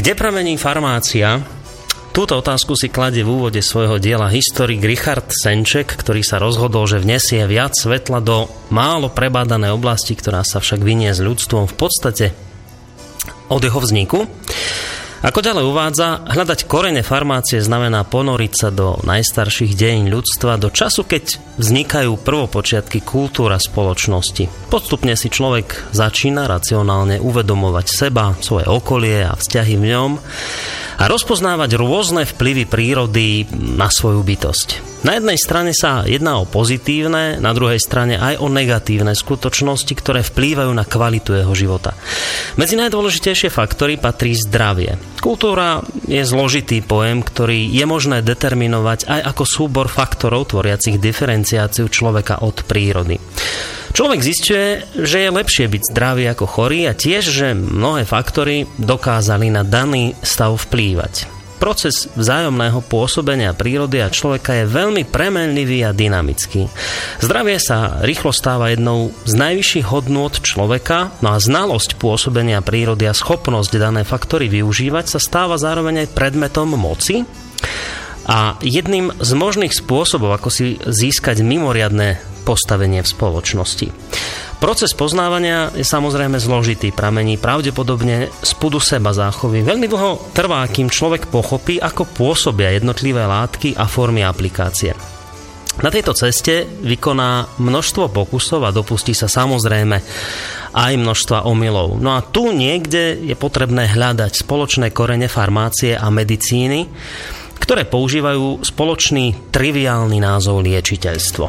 Kde pramení farmácia? Túto otázku si kladie v úvode svojho diela historik Richard Senček, ktorý sa rozhodol, že vnesie viac svetla do málo prebádanej oblasti, ktorá sa však vynie s ľudstvom v podstate od jeho vzniku. Ako ďalej uvádza, hľadať korene farmácie znamená ponoriť sa do najstarších dejín ľudstva, do času, keď vznikajú prvopočiatky kultúra spoločnosti. Postupne si človek začína racionálne uvedomovať seba, svoje okolie a vzťahy v ňom a rozpoznávať rôzne vplyvy prírody na svoju bytosť. Na jednej strane sa jedná o pozitívne, na druhej strane aj o negatívne skutočnosti, ktoré vplývajú na kvalitu jeho života. Medzi najdôležitejšie faktory patrí zdravie. Kultúra je zložitý pojem, ktorý je možné determinovať aj ako súbor faktorov tvoriacich diferenciáciu človeka od prírody. Človek zistuje, že je lepšie byť zdravý ako chorý a tiež, že mnohé faktory dokázali na daný stav vplývať. Proces vzájomného pôsobenia prírody a človeka je veľmi premenlivý a dynamický. Zdravie sa rýchlo stáva jednou z najvyšších hodnôt človeka, no a znalosť pôsobenia prírody a schopnosť dané faktory využívať sa stáva zároveň aj predmetom moci a jedným z možných spôsobov, ako si získať mimoriadne postavenie v spoločnosti. Proces poznávania je samozrejme zložitý, pramení pravdepodobne z pudu seba záchovy. Veľmi dlho trvá, kým človek pochopí, ako pôsobia jednotlivé látky a formy aplikácie. Na tejto ceste vykoná množstvo pokusov a dopustí sa samozrejme aj množstva omylov. No a tu niekde je potrebné hľadať spoločné korene farmácie a medicíny, ktoré používajú spoločný triviálny názov liečiteľstvo.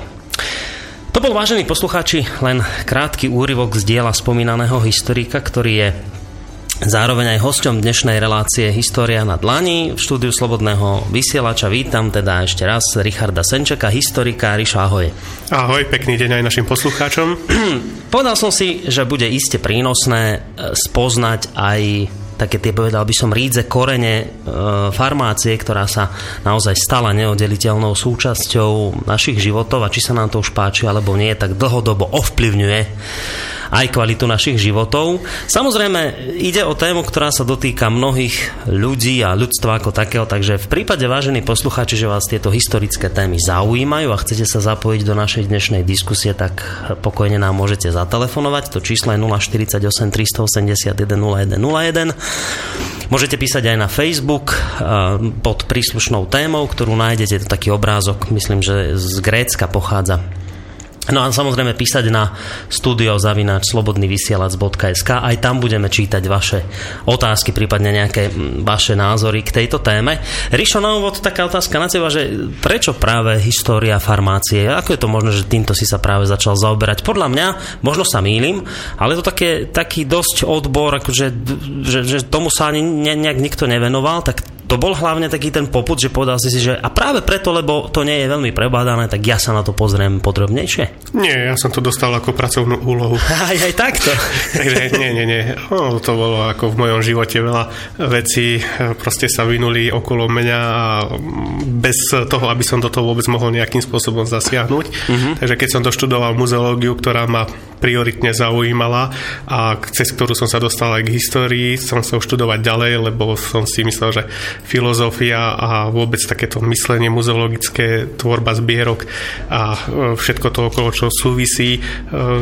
To bol, vážení poslucháči, len krátky úryvok z diela spomínaného historika, ktorý je zároveň aj hosťom dnešnej relácie História na dlani. V štúdiu Slobodného vysielača vítam teda ešte raz Richarda Senčeka, historika. Riša, ahoj. Ahoj, pekný deň aj našim poslucháčom. Povedal som si, že bude iste prínosné e, spoznať aj také tie, povedal by som, rídze korene e, farmácie, ktorá sa naozaj stala neoddeliteľnou súčasťou našich životov a či sa nám to už páči alebo nie, tak dlhodobo ovplyvňuje aj kvalitu našich životov. Samozrejme, ide o tému, ktorá sa dotýka mnohých ľudí a ľudstva ako takého, takže v prípade, vážení poslucháči, že vás tieto historické témy zaujímajú a chcete sa zapojiť do našej dnešnej diskusie, tak pokojne nám môžete zatelefonovať. To číslo je 048 381 0101. Môžete písať aj na Facebook pod príslušnou témou, ktorú nájdete, to taký obrázok, myslím, že z Grécka pochádza No a samozrejme písať na studiozavináč slobodnyvysielac.sk Aj tam budeme čítať vaše otázky, prípadne nejaké vaše názory k tejto téme. Ríšo, na úvod taká otázka na teba, že prečo práve história farmácie? Ako je to možné, že týmto si sa práve začal zaoberať? Podľa mňa, možno sa mýlim, ale to také, taký dosť odbor, akože, že, že tomu sa ani ne, nejak nikto nevenoval, tak to bol hlavne taký ten poput, že povedal si si, že a práve preto, lebo to nie je veľmi prebádané, tak ja sa na to pozriem podrobnejšie. Nie, ja som to dostal ako pracovnú úlohu. Aj, aj takto. Takže nie, nie, nie. No, to bolo ako v mojom živote veľa vecí proste sa vynuli okolo mňa a bez toho, aby som do toho vôbec mohol nejakým spôsobom zasiahnuť. Uh-huh. Takže keď som doštudoval muzeológiu, ktorá ma prioritne zaujímala a cez ktorú som sa dostal aj k histórii, som chcel študovať ďalej, lebo som si myslel, že filozofia a vôbec takéto myslenie muzeologické, tvorba zbierok a e, všetko to okolo čo súvisí, e,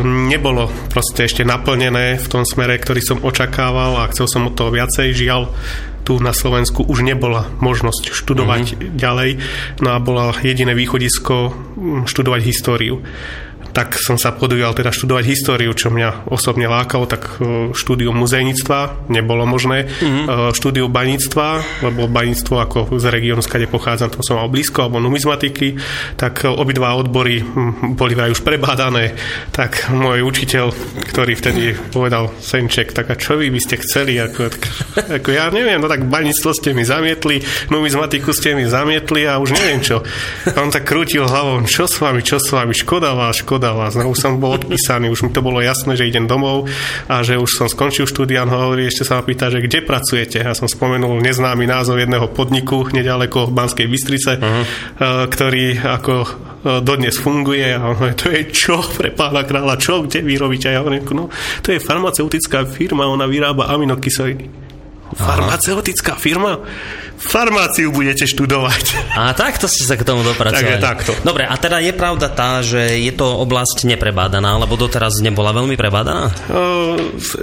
nebolo proste ešte naplnené v tom smere, ktorý som očakával a chcel som od toho viacej. Žiaľ, tu na Slovensku už nebola možnosť študovať mm-hmm. ďalej, no a bola jediné východisko študovať históriu tak som sa podujal teda študovať históriu, čo mňa osobne lákalo, tak e, štúdium muzejníctva nebolo možné, mm-hmm. štúdium baníctva, lebo baníctvo ako z regiónu, skade pochádzam, to som mal blízko, alebo numizmatiky, tak e, obidva odbory boli aj už prebádané, tak môj učiteľ, ktorý vtedy povedal Senček, tak a čo vy by ste chceli, ako, ako ja neviem, no tak baníctvo ste mi zamietli, numizmatiku ste mi zamietli a už neviem čo. A on tak krútil hlavou, čo s vami, čo s vami, škoda vás, škoda vás. No, už som bol odpísaný, už mi to bolo jasné, že idem domov a že už som skončil štúdia. On hovorí, ešte sa ma pýta, že kde pracujete. Ja som spomenul neznámy názov jedného podniku nedaleko v Banskej Bystrice, uh-huh. ktorý ako e, dodnes funguje a on hovorí, to je čo pre pána kráľa, čo, kde vy robíte? A ja hovorím, no, to je farmaceutická firma, ona vyrába aminokyseliny. Farmaceutická firma? Farmáciu budete študovať. A takto ste sa k tomu dopracovali. Takže takto. Dobre, a teda je pravda tá, že je to oblasť neprebádaná, alebo doteraz nebola veľmi prebádaná? Uh,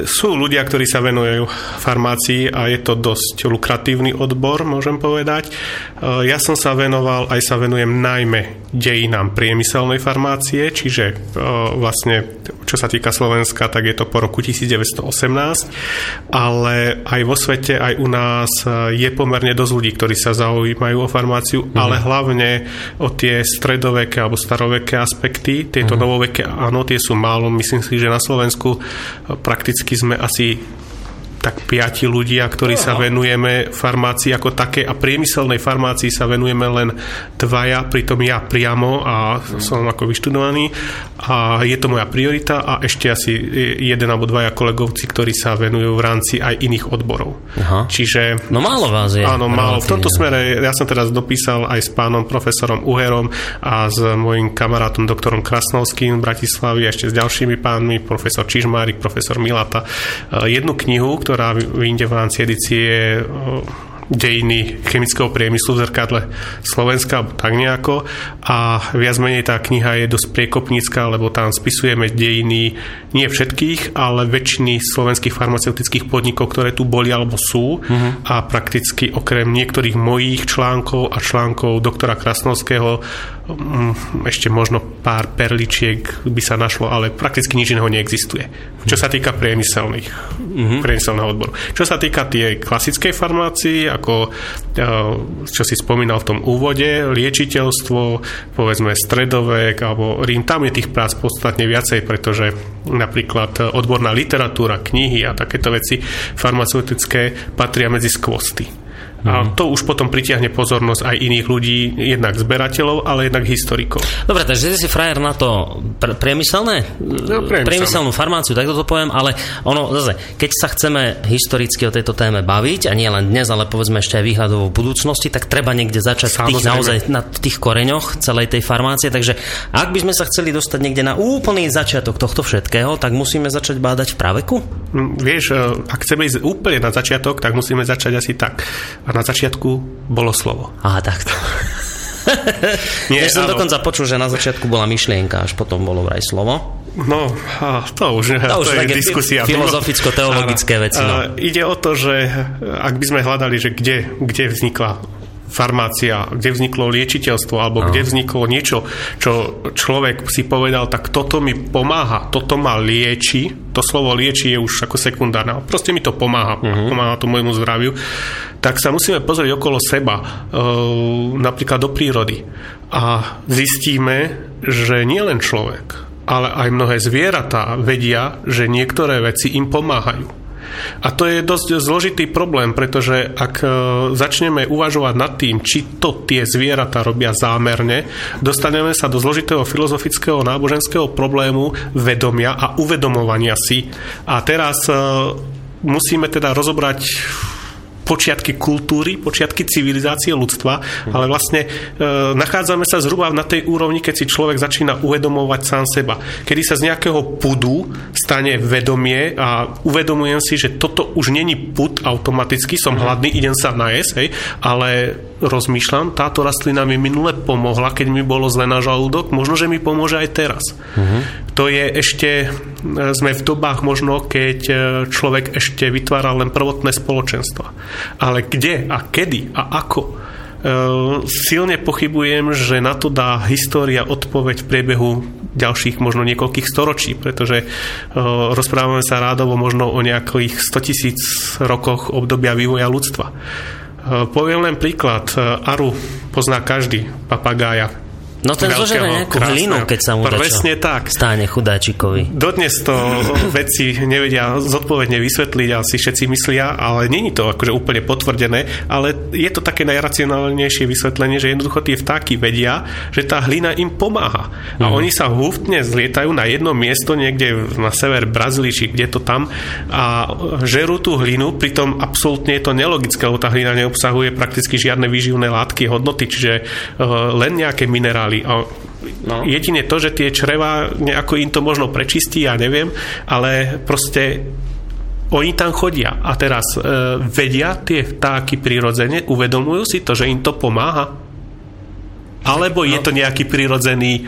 sú ľudia, ktorí sa venujú farmácii a je to dosť lukratívny odbor, môžem povedať. Uh, ja som sa venoval, aj sa venujem najmä dejinám priemyselnej farmácie, čiže uh, vlastne, čo sa týka Slovenska, tak je to po roku 1918, ale aj vo svete, aj u nás je pomerne dosť dosť ľudí, ktorí sa zaujímajú o farmáciu, mm-hmm. ale hlavne o tie stredoveké alebo staroveké aspekty. Tieto mm-hmm. novoveké, áno, tie sú málo. Myslím si, že na Slovensku prakticky sme asi tak piati ľudia, ktorí no. sa venujeme farmácii ako také a priemyselnej farmácii sa venujeme len dvaja, pritom ja priamo a mm. som ako vyštudovaný a je to moja priorita a ešte asi jeden alebo dvaja kolegovci, ktorí sa venujú v rámci aj iných odborov. Aha. Čiže... No málo vás je. Áno, málo. V tomto smere ja som teraz dopísal aj s pánom profesorom Uherom a s mojim kamarátom doktorom Krasnovským v Bratislavi a ešte s ďalšími pánmi, profesor Čižmárik, profesor Milata, eh, jednu knihu, ktorá ktorá vyjde v rámci edície dejiny chemického priemyslu v zrkadle Slovenska, tak nejako. A viac menej tá kniha je dosť priekopnícka, lebo tam spisujeme dejiny nie všetkých, ale väčšiny slovenských farmaceutických podnikov, ktoré tu boli alebo sú. Uh-huh. A prakticky okrem niektorých mojich článkov a článkov doktora Krasnovského ešte možno pár perličiek by sa našlo, ale prakticky nič iného neexistuje. Čo sa týka priemyselných, uh-huh. priemyselného odboru. Čo sa týka tej klasickej farmácii, ako eh, čo si spomínal v tom úvode, liečiteľstvo, povedzme stredovek alebo Rím, tam je tých prác podstatne viacej, pretože napríklad odborná literatúra, knihy a takéto veci farmaceutické patria medzi skvosty. A mhm. to už potom pritiahne pozornosť aj iných ľudí, jednak zberateľov, ale jednak historikov. Dobre, takže si frajer na to pr- priemyselné? No, priemyselné. priemyselnú farmáciu, tak to poviem, ale ono, zase, keď sa chceme historicky o tejto téme baviť, a nie len dnes, ale povedzme ešte aj výhľadovou budúcnosti, tak treba niekde začať tých, naozaj na tých koreňoch celej tej farmácie. Takže ak by sme sa chceli dostať niekde na úplný začiatok tohto všetkého, tak musíme začať bádať v praveku? Mm, vieš, e, ak chceme ísť úplne na začiatok, tak musíme začať asi tak. A na začiatku bolo slovo. Aha, takto. Nie, ja som áno. dokonca počul, že na začiatku bola myšlienka, až potom bolo vraj slovo. No, to už, to už to je diskusia. Filozoficko-teologické veci. No. Ide o to, že ak by sme hľadali, že kde, kde vznikla farmácia, kde vzniklo liečiteľstvo, alebo no. kde vzniklo niečo, čo človek si povedal, tak toto mi pomáha, toto ma lieči, to slovo lieči je už ako sekundárne, proste mi to pomáha, uh-huh. pomáha to môjmu zdraviu, tak sa musíme pozrieť okolo seba, e, napríklad do prírody a zistíme, že nielen človek, ale aj mnohé zvieratá vedia, že niektoré veci im pomáhajú. A to je dosť zložitý problém, pretože ak e, začneme uvažovať nad tým, či to tie zvieratá robia zámerne, dostaneme sa do zložitého filozofického náboženského problému vedomia a uvedomovania si. A teraz e, musíme teda rozobrať počiatky kultúry, počiatky civilizácie ľudstva, ale vlastne e, nachádzame sa zhruba na tej úrovni, keď si človek začína uvedomovať sám seba. Kedy sa z nejakého pudu stane vedomie a uvedomujem si, že toto už není pud automaticky, som hladný, idem sa najesť, hej, ale rozmýšľam, táto rastlina mi minule pomohla, keď mi bolo zle na žalúdok, možno, že mi pomôže aj teraz. Uh-huh. To je ešte, e, sme v dobách možno, keď e, človek ešte vytvára len prvotné spoločenstva. Ale kde a kedy a ako? E, silne pochybujem, že na to dá história odpoveď v priebehu ďalších možno niekoľkých storočí, pretože rozprávame sa rádovo možno o nejakých 100 tisíc rokoch obdobia vývoja ľudstva. Poviem len príklad. Aru pozná každý, papagája. No ten zožere nejakú hlinu, keď sa mu Presne tak. stáne chudáčikovi. Dodnes to veci nevedia zodpovedne vysvetliť, asi všetci myslia, ale není to akože úplne potvrdené, ale je to také najracionálnejšie vysvetlenie, že jednoducho tie vtáky vedia, že tá hlina im pomáha. A mm. oni sa húftne zlietajú na jedno miesto niekde na sever Brazílii, či kde to tam a žerú tú hlinu, pritom absolútne je to nelogické, lebo tá hlina neobsahuje prakticky žiadne výživné látky, hodnoty, čiže uh, len nejaké minerály mali. A no. Jedine to, že tie čreva nejako im to možno prečistí, ja neviem, ale proste Oni tam chodia a teraz e, vedia tie vtáky prirodzene, uvedomujú si to, že im to pomáha? Alebo je to nejaký prirodzený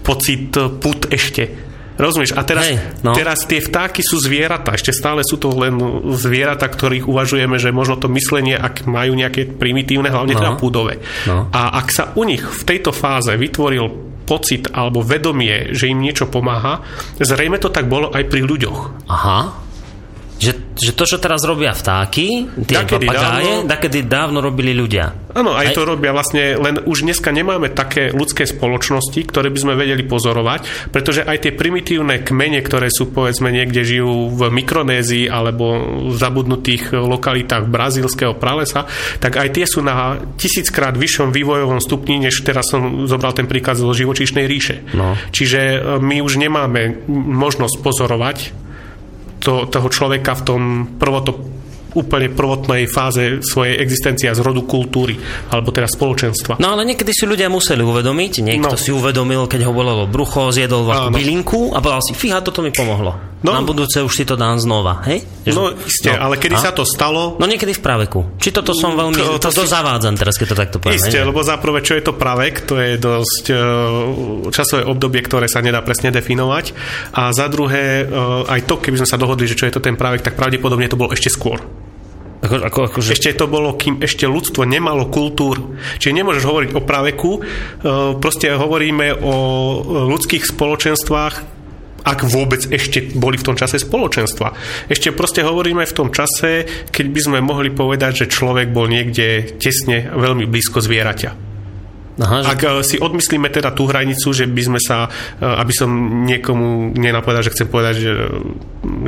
pocit e, put ešte? Rozumieš? A teraz, Hej, no. teraz tie vtáky sú zvieratá. Ešte stále sú to len zvieratá, ktorých uvažujeme, že možno to myslenie, ak majú nejaké primitívne, hlavne no. teda púdové. No. A ak sa u nich v tejto fáze vytvoril pocit alebo vedomie, že im niečo pomáha, zrejme to tak bolo aj pri ľuďoch. Aha. Že, že to, čo teraz robia vtáky, tie dakedy papagáje, dávno, dakedy dávno robili ľudia. Áno, aj, aj to robia vlastne, len už dneska nemáme také ľudské spoločnosti, ktoré by sme vedeli pozorovať, pretože aj tie primitívne kmene, ktoré sú povedzme niekde žijú v Mikronézii alebo v zabudnutých lokalitách brazílskeho pralesa, tak aj tie sú na tisíckrát vyššom vývojovom stupni, než teraz som zobral ten príklad zo živočíšnej ríše. No. Čiže e, my už nemáme možnosť pozorovať to, toho človeka v tom prvoto úplne prvotnej fáze svojej existencie z rodu kultúry, alebo teda spoločenstva. No ale niekedy si ľudia museli uvedomiť, niekto no. si uvedomil, keď ho bolelo brucho, zjedol vašu bylinku a povedal si, fíha, toto mi pomohlo. No. Na budúce už si to dám znova, hej? No isté, no. ale kedy a? sa to stalo? No niekedy v praveku. Či toto som veľmi, to, to, to si... zavádzam teraz, keď to takto poviem. Isté, lebo zaprvé, čo je to pravek, to je dosť uh, časové obdobie, ktoré sa nedá presne definovať. A za druhé, uh, aj to, keby sme sa dohodli, že čo je to ten pravek, tak pravdepodobne to bolo ešte skôr. Ako, ako, ako, že... Ešte to bolo, kým ešte ľudstvo nemalo kultúru. Čiže nemôžeš hovoriť o praveku, e, proste hovoríme o ľudských spoločenstvách, ak vôbec ešte boli v tom čase spoločenstva. Ešte proste hovoríme v tom čase, keď by sme mohli povedať, že človek bol niekde tesne veľmi blízko zvieraťa. Aha, že... Ak eh, si odmyslíme teda tú hranicu, že by sme sa, eh, aby som niekomu nenapovedal, že chcem povedať, že,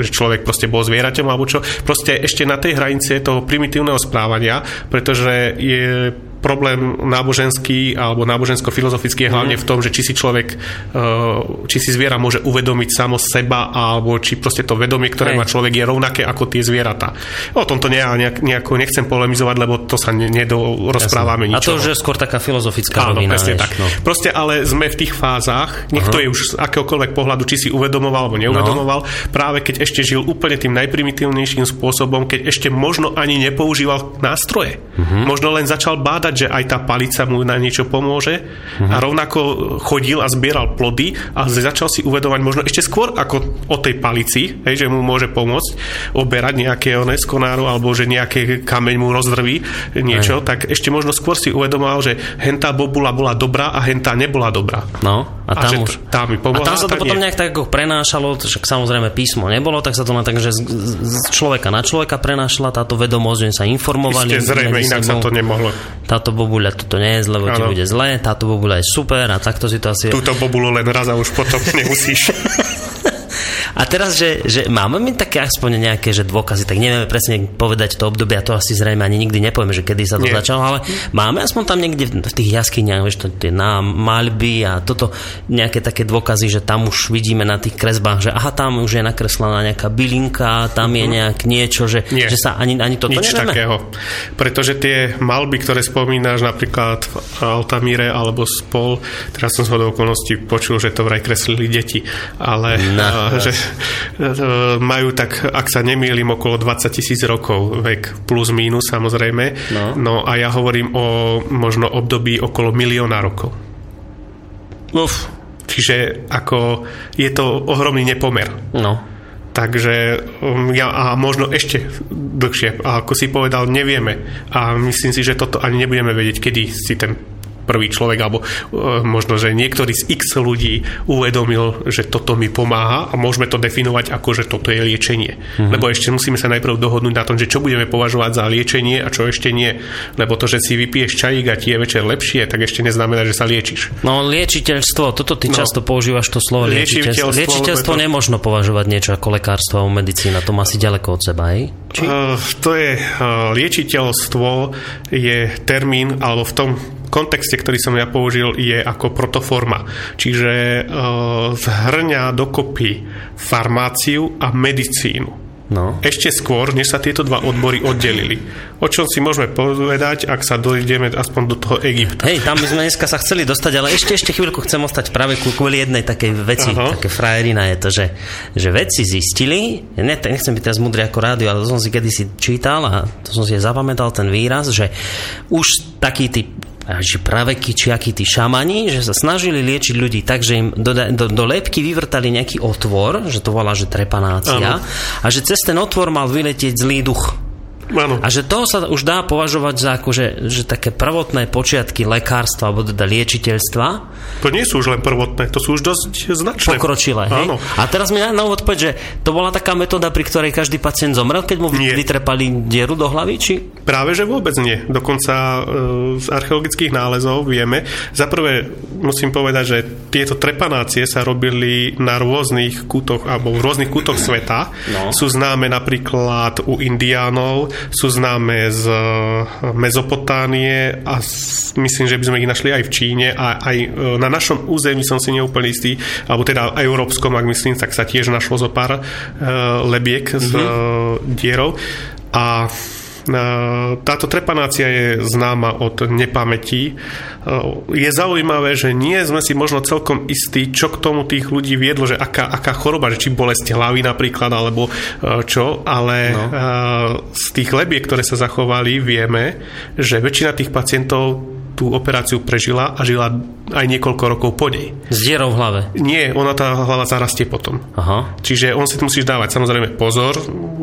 že človek proste bol zvieraťom alebo čo, proste ešte na tej hranici toho primitívneho správania, pretože je problém náboženský alebo nábožensko-filozofický je hlavne mhm. v tom, že či si človek, eh, či si zviera môže uvedomiť samo seba alebo či proste to vedomie, ktoré Hej. má človek je rovnaké ako tie zvieratá. O tomto nejak, nejako nechcem polemizovať, lebo to sa nedorozprávame nič. A to už je skôr taká filozofická Áno, rovina. Presne tak. No. Proste ale sme v tých fázach, nech to je už z akéhokoľvek pohľadu, či si uvedomoval alebo neuvedomoval, no. práve keď ešte žil úplne tým najprimitívnejším spôsobom, keď ešte možno ani nepoužíval nástroje. Uh-huh. Možno len začal bádať rátať, že aj tá palica mu na niečo pomôže uh-huh. a rovnako chodil a zbieral plody a začal si uvedovať možno ešte skôr ako o tej palici, hej, že mu môže pomôcť oberať nejaké oné skonáru alebo že nejaký kameň mu rozdrví niečo, aj. tak ešte možno skôr si uvedomoval, že hentá bobula bola dobrá a hentá nebola dobrá. No, a tam, a už, tá mi pomohla, a tam sa to potom nie. nejak tak ako prenášalo, však samozrejme písmo nebolo, tak sa to len tak, že z, z človeka na človeka prenášala táto vedomosť, že sa informovali. Isté, zrejme, inak sa to nemohlo táto bobuľa toto nie je zle, lebo ti bude zle, táto bobuľa je super a takto si to asi... Túto bobulu len raz a už potom nemusíš. A teraz, že, že máme my také aspoň nejaké že dôkazy, tak nevieme presne povedať to obdobie, a to asi zrejme ani nikdy nepovieme, že kedy sa to Nie. začalo, ale máme aspoň tam niekde v tých jaskyniach, vieš, to, tie na maľby a toto nejaké také dôkazy, že tam už vidíme na tých kresbách, že aha, tam už je nakreslená nejaká bylinka, tam je mhm. nejak niečo, že, Nie. že sa ani, ani toto Nič nevieme. takého. Pretože tie malby, ktoré spomínaš napríklad v Altamíre alebo Spol, teraz som z okolností počul, že to vraj kreslili deti, ale no, že, majú tak, ak sa nemýlim, okolo 20 tisíc rokov vek, plus mínus samozrejme. No. no a ja hovorím o možno období okolo milióna rokov. Uf. Čiže ako je to ohromný nepomer. No. Takže um, ja, a možno ešte dlhšie. A ako si povedal, nevieme. A myslím si, že toto ani nebudeme vedieť, kedy si ten prvý človek, alebo e, možno, že niektorý z x ľudí uvedomil, že toto mi pomáha a môžeme to definovať ako, že toto je liečenie. Mm-hmm. Lebo ešte musíme sa najprv dohodnúť na tom, že čo budeme považovať za liečenie a čo ešte nie. Lebo to, že si vypiješ čajík a ti je večer lepšie, tak ešte neznamená, že sa liečiš. No liečiteľstvo, toto ty no. často používaš to slovo liečiteľstvo. Liečiteľstvo to... nemožno považovať niečo ako lekárstvo a medicína, to má si ďaleko od seba, hej? Či? Uh, to je uh, liečiteľstvo je termín, alebo v tom kontexte, ktorý som ja použil, je ako protoforma. Čiže uh, zhrňa dokopy farmáciu a medicínu. No. Ešte skôr, než sa tieto dva odbory oddelili. O čom si môžeme povedať, ak sa dojdeme aspoň do toho Egypta. Hej, tam by sme dneska sa chceli dostať, ale ešte, ešte chvíľku chcem ostať práve kvôli jednej takej veci, Aha. také frajerina je to, že, že vedci zistili, ne, nechcem byť teraz mudrý ako rádio, ale to som si kedysi čítal a to som si zapamätal ten výraz, že už takí tí že praveky či akí tí šamani, že sa snažili liečiť ľudí tak, že im do, do, do lepky vyvrtali nejaký otvor, že to volá, že trepanácia, ano. a že cez ten otvor mal vyletieť zlý duch. Ano. A že to sa už dá považovať za akože, že také prvotné počiatky lekárstva alebo teda liečiteľstva. To nie sú už len prvotné, to sú už dosť značné. Pokročilé, hej? A teraz mi na, na úvod že to bola taká metóda, pri ktorej každý pacient zomrel, keď mu nie. vytrepali dieru do hlavy, či? Práve, že vôbec nie. Dokonca e, z archeologických nálezov vieme. Za prvé musím povedať, že tieto trepanácie sa robili na rôznych kútoch alebo v rôznych kútoch sveta. No. Sú známe napríklad u indiánov, sú známe z eh, Mezopotánie a myslím, že by sme ich našli aj v Číne a aj eh, na našom území som si neúplne istý, alebo teda aj európskom, ak myslím, tak sa tiež našlo zo pár uh, lebiek mm-hmm. s uh, dierou. A táto trepanácia je známa od nepamätí. Je zaujímavé, že nie sme si možno celkom istí, čo k tomu tých ľudí viedlo, že aká, aká choroba, že či bolesť hlavy napríklad, alebo čo, ale no. z tých lebiek, ktoré sa zachovali, vieme, že väčšina tých pacientov tú operáciu prežila a žila aj niekoľko rokov po nej. S dierou v hlave? Nie, ona tá hlava zarastie potom. Aha. Čiže on si musíš dávať samozrejme pozor,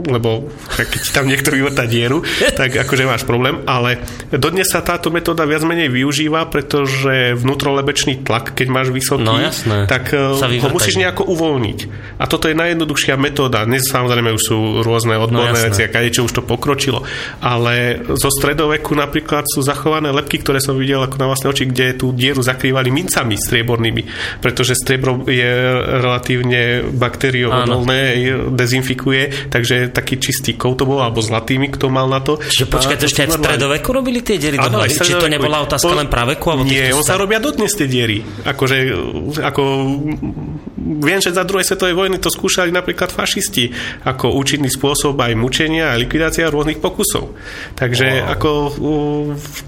lebo keď ti tam niekto vyvrtá dieru, tak akože máš problém, ale dodnes sa táto metóda viac menej využíva, pretože vnútrolebečný tlak, keď máš vysoký, no, jasné. tak eh, ho musíš nejako uvoľniť. A toto je najjednoduchšia metóda. Dnes samozrejme už sú rôzne odborné no, veci, a čo už to pokročilo. Ale zo stredoveku napríklad sú zachované lepky, ktoré som videl ako na vlastné oči, kde tú dieru zakrývali mincami striebornými, pretože striebro je relatívne bakteriovodolné, dezinfikuje, takže taký čistý kov to bol, alebo zlatými, kto mal na to. Čiže počkaj, to ešte aj v stredoveku robili tie diery do hlavy? Či to nebola otázka po, len praveku? Alebo nie, on sa robia dodnes tie diery. Akože, ako viem, že za druhej svetovej vojny to skúšali napríklad fašisti ako účinný spôsob aj mučenia a likvidácia rôznych pokusov. Takže wow. ako uh,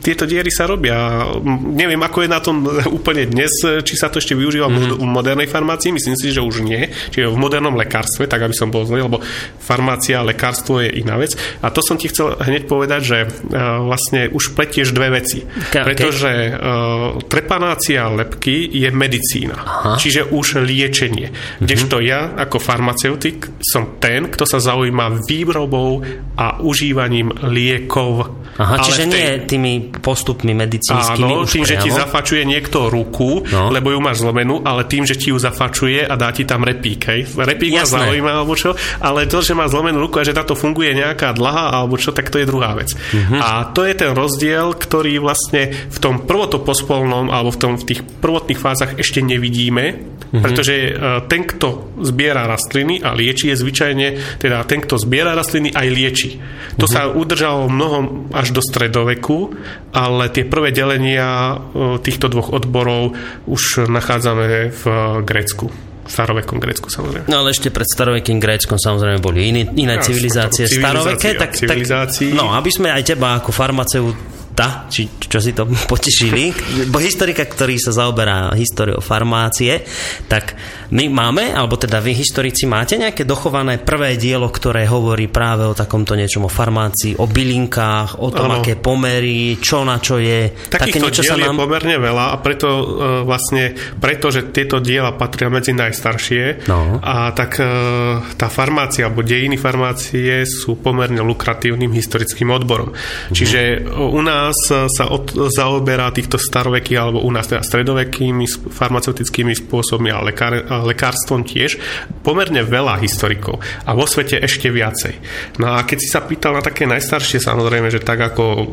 tieto diery sa robia. Neviem, ako je na tom úplne dnes, či sa to ešte využíva mm. v modernej farmácii, myslím si, že už nie. Čiže v modernom lekárstve, tak aby som bol zlý, lebo farmácia a lekárstvo je iná vec. A to som ti chcel hneď povedať, že uh, vlastne už pletieš dve veci. Okay. Pretože uh, trepanácia lepky je medicína. Aha. Čiže už liečenie liečenie. Mm-hmm. Kdežto ja ako farmaceutik som ten, kto sa zaujíma výrobou a užívaním liekov. Aha, čiže tej... nie tými postupmi medicínskymi. Áno, tým, priamo. že ti zafačuje niekto ruku, no. lebo ju máš zlomenú, ale tým, že ti ju zafačuje a dá ti tam repík. Hej. Repík Jasné. ma zaujíma, alebo čo, ale to, že má zlomenú ruku a že táto funguje nejaká dlhá, alebo čo, tak to je druhá vec. Mm-hmm. A to je ten rozdiel, ktorý vlastne v tom prvotopospolnom, alebo v, tom, v tých prvotných fázach ešte nevidíme, mm-hmm. pretože ten, kto zbiera rastliny a lieči, je zvyčajne teda ten, kto zbiera rastliny, aj lieči. To mm-hmm. sa udržalo mnohom až do stredoveku, ale tie prvé delenia e, týchto dvoch odborov už nachádzame v Grécku v starovekom Grécku samozrejme. No ale ešte pred starovekým Gréckom samozrejme boli iné, iné ja, civilizácie. Staroveké, tak, tak, no aby sme aj teba ako farmaceut Ta, či čo si to potešili, bo historika, ktorý sa zaoberá históriou farmácie, tak my máme, alebo teda vy historici máte nejaké dochované prvé dielo, ktoré hovorí práve o takomto niečom, o farmácii, o bylinkách, o tom, ano. aké pomery, čo na čo je. Takýchto Také diel nám... je pomerne veľa a preto uh, vlastne, pretože tieto diela patria medzi najstaršie no. a tak uh, tá farmácia, alebo dejiny farmácie sú pomerne lukratívnym historickým odborom. Mhm. Čiže u nás nás sa od, zaoberá týchto starovekých alebo u nás teda stredovekými farmaceutickými spôsobmi a, lekár, a lekárstvom tiež pomerne veľa historikov a vo svete ešte viacej. No a keď si sa pýtal na také najstaršie, samozrejme, že tak ako uh,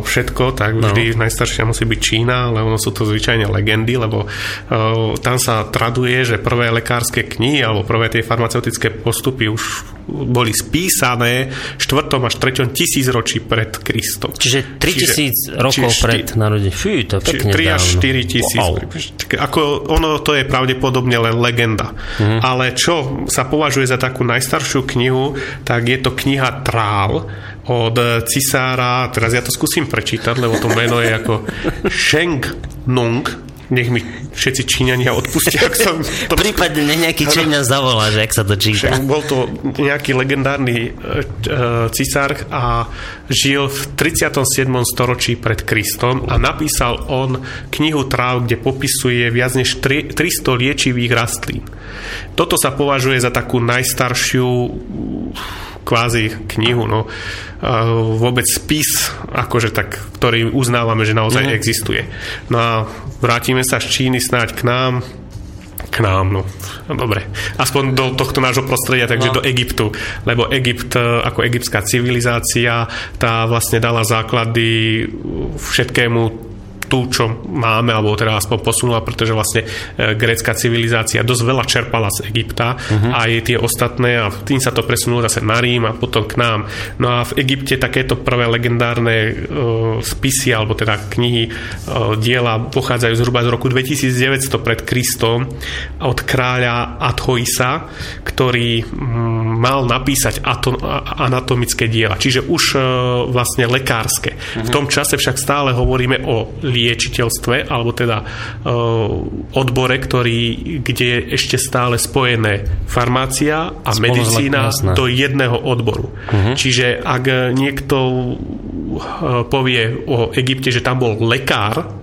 všetko, tak vždy no. najstaršia musí byť Čína, ale ono sú to zvyčajne legendy, lebo uh, tam sa traduje, že prvé lekárske knihy alebo prvé tie farmaceutické postupy už boli spísané v 4. až 3. tisícročí pred Kristom. Čiže 3000 rokov pred narodením. Fú, to je pekne 3 až 4 tisíc. Wow. Ako ono to je pravdepodobne len legenda. Mm. Ale čo sa považuje za takú najstaršiu knihu, tak je to kniha Trál od cisára, teraz ja to skúsim prečítať, lebo to meno je ako Sheng Nung, nech mi všetci Číňania odpustia, ak som... To... Prípadne nech nejaký Číňan zavolá, že ak sa to číta. Bol to nejaký legendárny uh, cisár a žil v 37. storočí pred Kristom a napísal on knihu tráv, kde popisuje viac než 300 liečivých rastlín. Toto sa považuje za takú najstaršiu kvázi knihu, no vôbec spis, akože tak, ktorý uznávame, že naozaj mm. existuje. No a vrátime sa z Číny snáď k nám, k nám, no, no dobre, aspoň do tohto nášho prostredia, takže no. do Egyptu, lebo Egypt e, ako egyptská civilizácia, tá vlastne dala základy všetkému tú, čo máme, alebo teda aspoň posunula, pretože vlastne e, grécka civilizácia dosť veľa čerpala z Egypta uh-huh. a aj tie ostatné a tým sa to presunulo zase na Rím a potom k nám. No a v Egypte takéto prvé legendárne uh, spisy, alebo teda knihy, uh, diela pochádzajú zhruba z roku 2900 pred Kristom od kráľa Athoisa, ktorý um, mal napísať ato, anatomické diela, čiže už uh, vlastne lekárske. Uh-huh. V tom čase však stále hovoríme o liečiteľstve, alebo teda uh, odbore, ktorý, kde je ešte stále spojené farmácia a Spolu medicína do jedného odboru. Uh-huh. Čiže ak niekto uh, povie o Egypte, že tam bol lekár,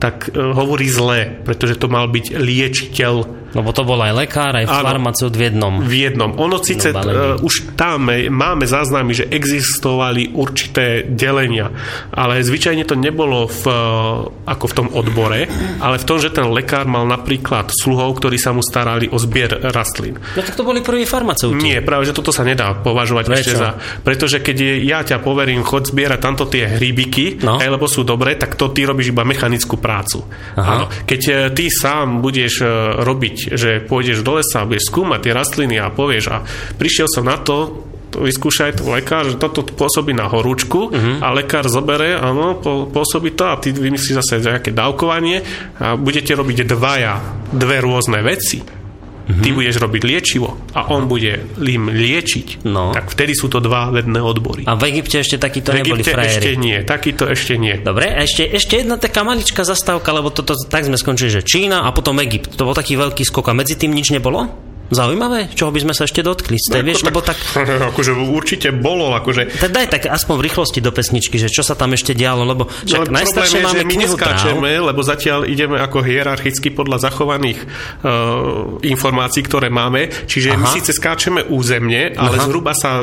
tak uh, hovorí zle, pretože to mal byť liečiteľ lebo to bol aj lekár, aj farmaceut v jednom. V jednom. Ono síce uh, už tam máme záznamy, že existovali určité delenia, ale zvyčajne to nebolo v, uh, ako v tom odbore, ale v tom, že ten lekár mal napríklad sluhov, ktorí sa mu starali o zbier rastlín. No tak to boli prví farmaceuti. Nie, práve, že toto sa nedá považovať Prečo? ešte za... Pretože keď je, ja ťa poverím, chod zbierať tamto tie hríbiky, no. aj lebo sú dobré, tak to ty robíš iba mechanickú prácu. Aha. Keď e, ty sám budeš robiť že pôjdeš do lesa budeš skúmať tie rastliny a povieš a prišiel som na to, vyskúšaj to lekár, že toto pôsobí na horúčku uh-huh. a lekár zobere, áno, pôsobí to a ty vymyslíš zase nejaké dávkovanie a budete robiť dvaja, dve rôzne veci mm-hmm. ty budeš robiť liečivo a on bude im liečiť, no. tak vtedy sú to dva vedné odbory. A v Egypte ešte takýto v neboli Egypte frajeri? ešte nie, takýto ešte nie. Dobre, a ešte, ešte jedna taká maličká zastávka, lebo toto, tak sme skončili, že Čína a potom Egypt. To bol taký veľký skok a medzi tým nič nebolo? Zaujímavé, čoho by sme sa ešte dotkli. Ste, no, vieš, tak, lebo tak... Akože určite bolo, akože... Tak daj tak aspoň v rýchlosti do pesničky, že čo sa tam ešte dialo, lebo však no, najstaršie je, máme že my neskáčeme, tráv. lebo zatiaľ ideme ako hierarchicky podľa zachovaných uh, informácií, ktoré máme, čiže Aha. my síce skáčeme územne, ale Aha. zhruba sa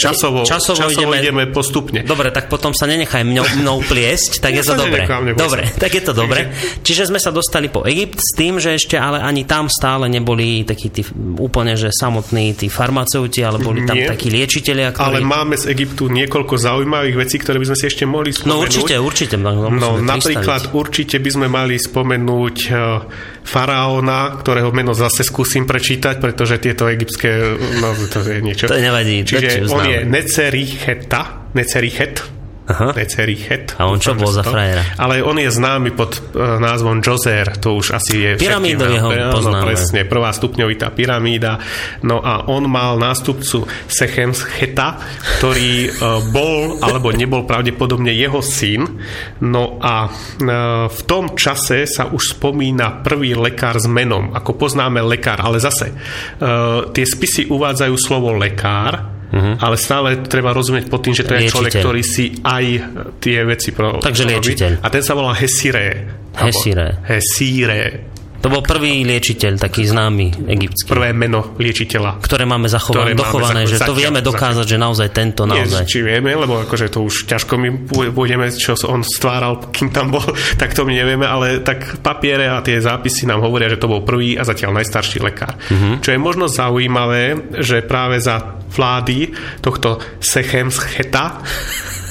časovo, časovo, časovo ideme... ideme postupne. Dobre, tak potom sa nenechaj mnou, mnou pliesť, tak ja je to dobre. Dobre, tak je to dobre. Čiže sme sa dostali po Egypt s tým, že ešte ale ani tam stále neboli takí tí úplne, že samotní tí farmaceuti, ale boli tam Nie, takí liečiteľia, ktorí... Ale máme z Egyptu niekoľko zaujímavých vecí, ktoré by sme si ešte mohli spomenúť. No určite, určite. No, no napríklad pristaviť. určite by sme mali spomenúť uh, faraóna, ktorého meno zase skúsim prečítať, pretože tieto egyptské, no to je niečo. To nevadí. Čiže on je Necericheta, Necerichet, Aha. Het. A on čo bol za frajera? Ale on je známy pod uh, názvom Joser, to už asi je Pyramídu jeho poznáme. No, presne, prvá stupňovitá pyramída. No a on mal nástupcu Heta, ktorý uh, bol alebo nebol pravdepodobne jeho syn. No a uh, v tom čase sa už spomína prvý lekár s menom, ako poznáme lekár, ale zase uh, tie spisy uvádzajú slovo lekár, Uh-huh. Ale stále treba rozumieť pod tým, že to liečiteľ. je človek, ktorý si aj tie veci pro, Takže liečiteľ. A ten sa volá Hesire. Hesire. Hesire. To bol prvý liečiteľ, taký známy egyptský. Prvé meno liečiteľa. Ktoré máme zachované, dochované, máme že to vieme dokázať, zatiaľ. že naozaj tento naozaj. Nie, či vieme, lebo akože to už ťažko my pôjdeme, čo on stváral, kým tam bol, tak to my nevieme, ale tak papiere a tie zápisy nám hovoria, že to bol prvý a zatiaľ najstarší lekár. Uh-huh. Čo je možno zaujímavé, že práve za vlády tohto Cheta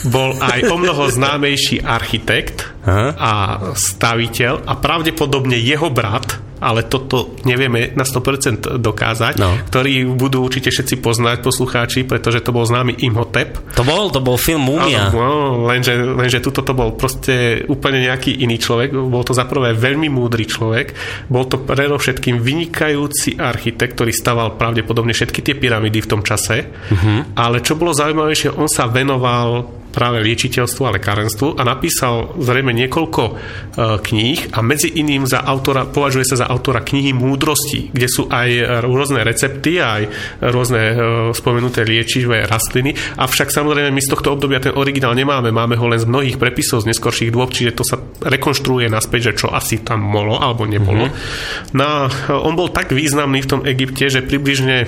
bol aj o mnoho známejší architekt Aha. a staviteľ a pravdepodobne jeho brat ale toto nevieme na 100% dokázať, no. ktorý budú určite všetci poznať poslucháči, pretože to bol známy Imhotep. To bol, to bol film Múmia. No, lenže, lenže tuto to bol proste úplne nejaký iný človek. Bol to zaprvé veľmi múdry človek. Bol to predovšetkým vynikajúci architekt, ktorý staval pravdepodobne všetky tie pyramídy v tom čase. Uh-huh. Ale čo bolo zaujímavejšie, on sa venoval práve liečiteľstvu a lekárenstvu a napísal zrejme niekoľko e, kníh a medzi iným za autora, považuje sa za autora knihy Múdrosti, kde sú aj rôzne recepty, aj rôzne e, spomenuté liečivé rastliny. Avšak samozrejme my z tohto obdobia ten originál nemáme, máme ho len z mnohých prepisov z neskorších dôb, čiže to sa rekonštruuje naspäť, že čo asi tam bolo alebo nebolo. Mm-hmm. No, on bol tak významný v tom Egypte, že približne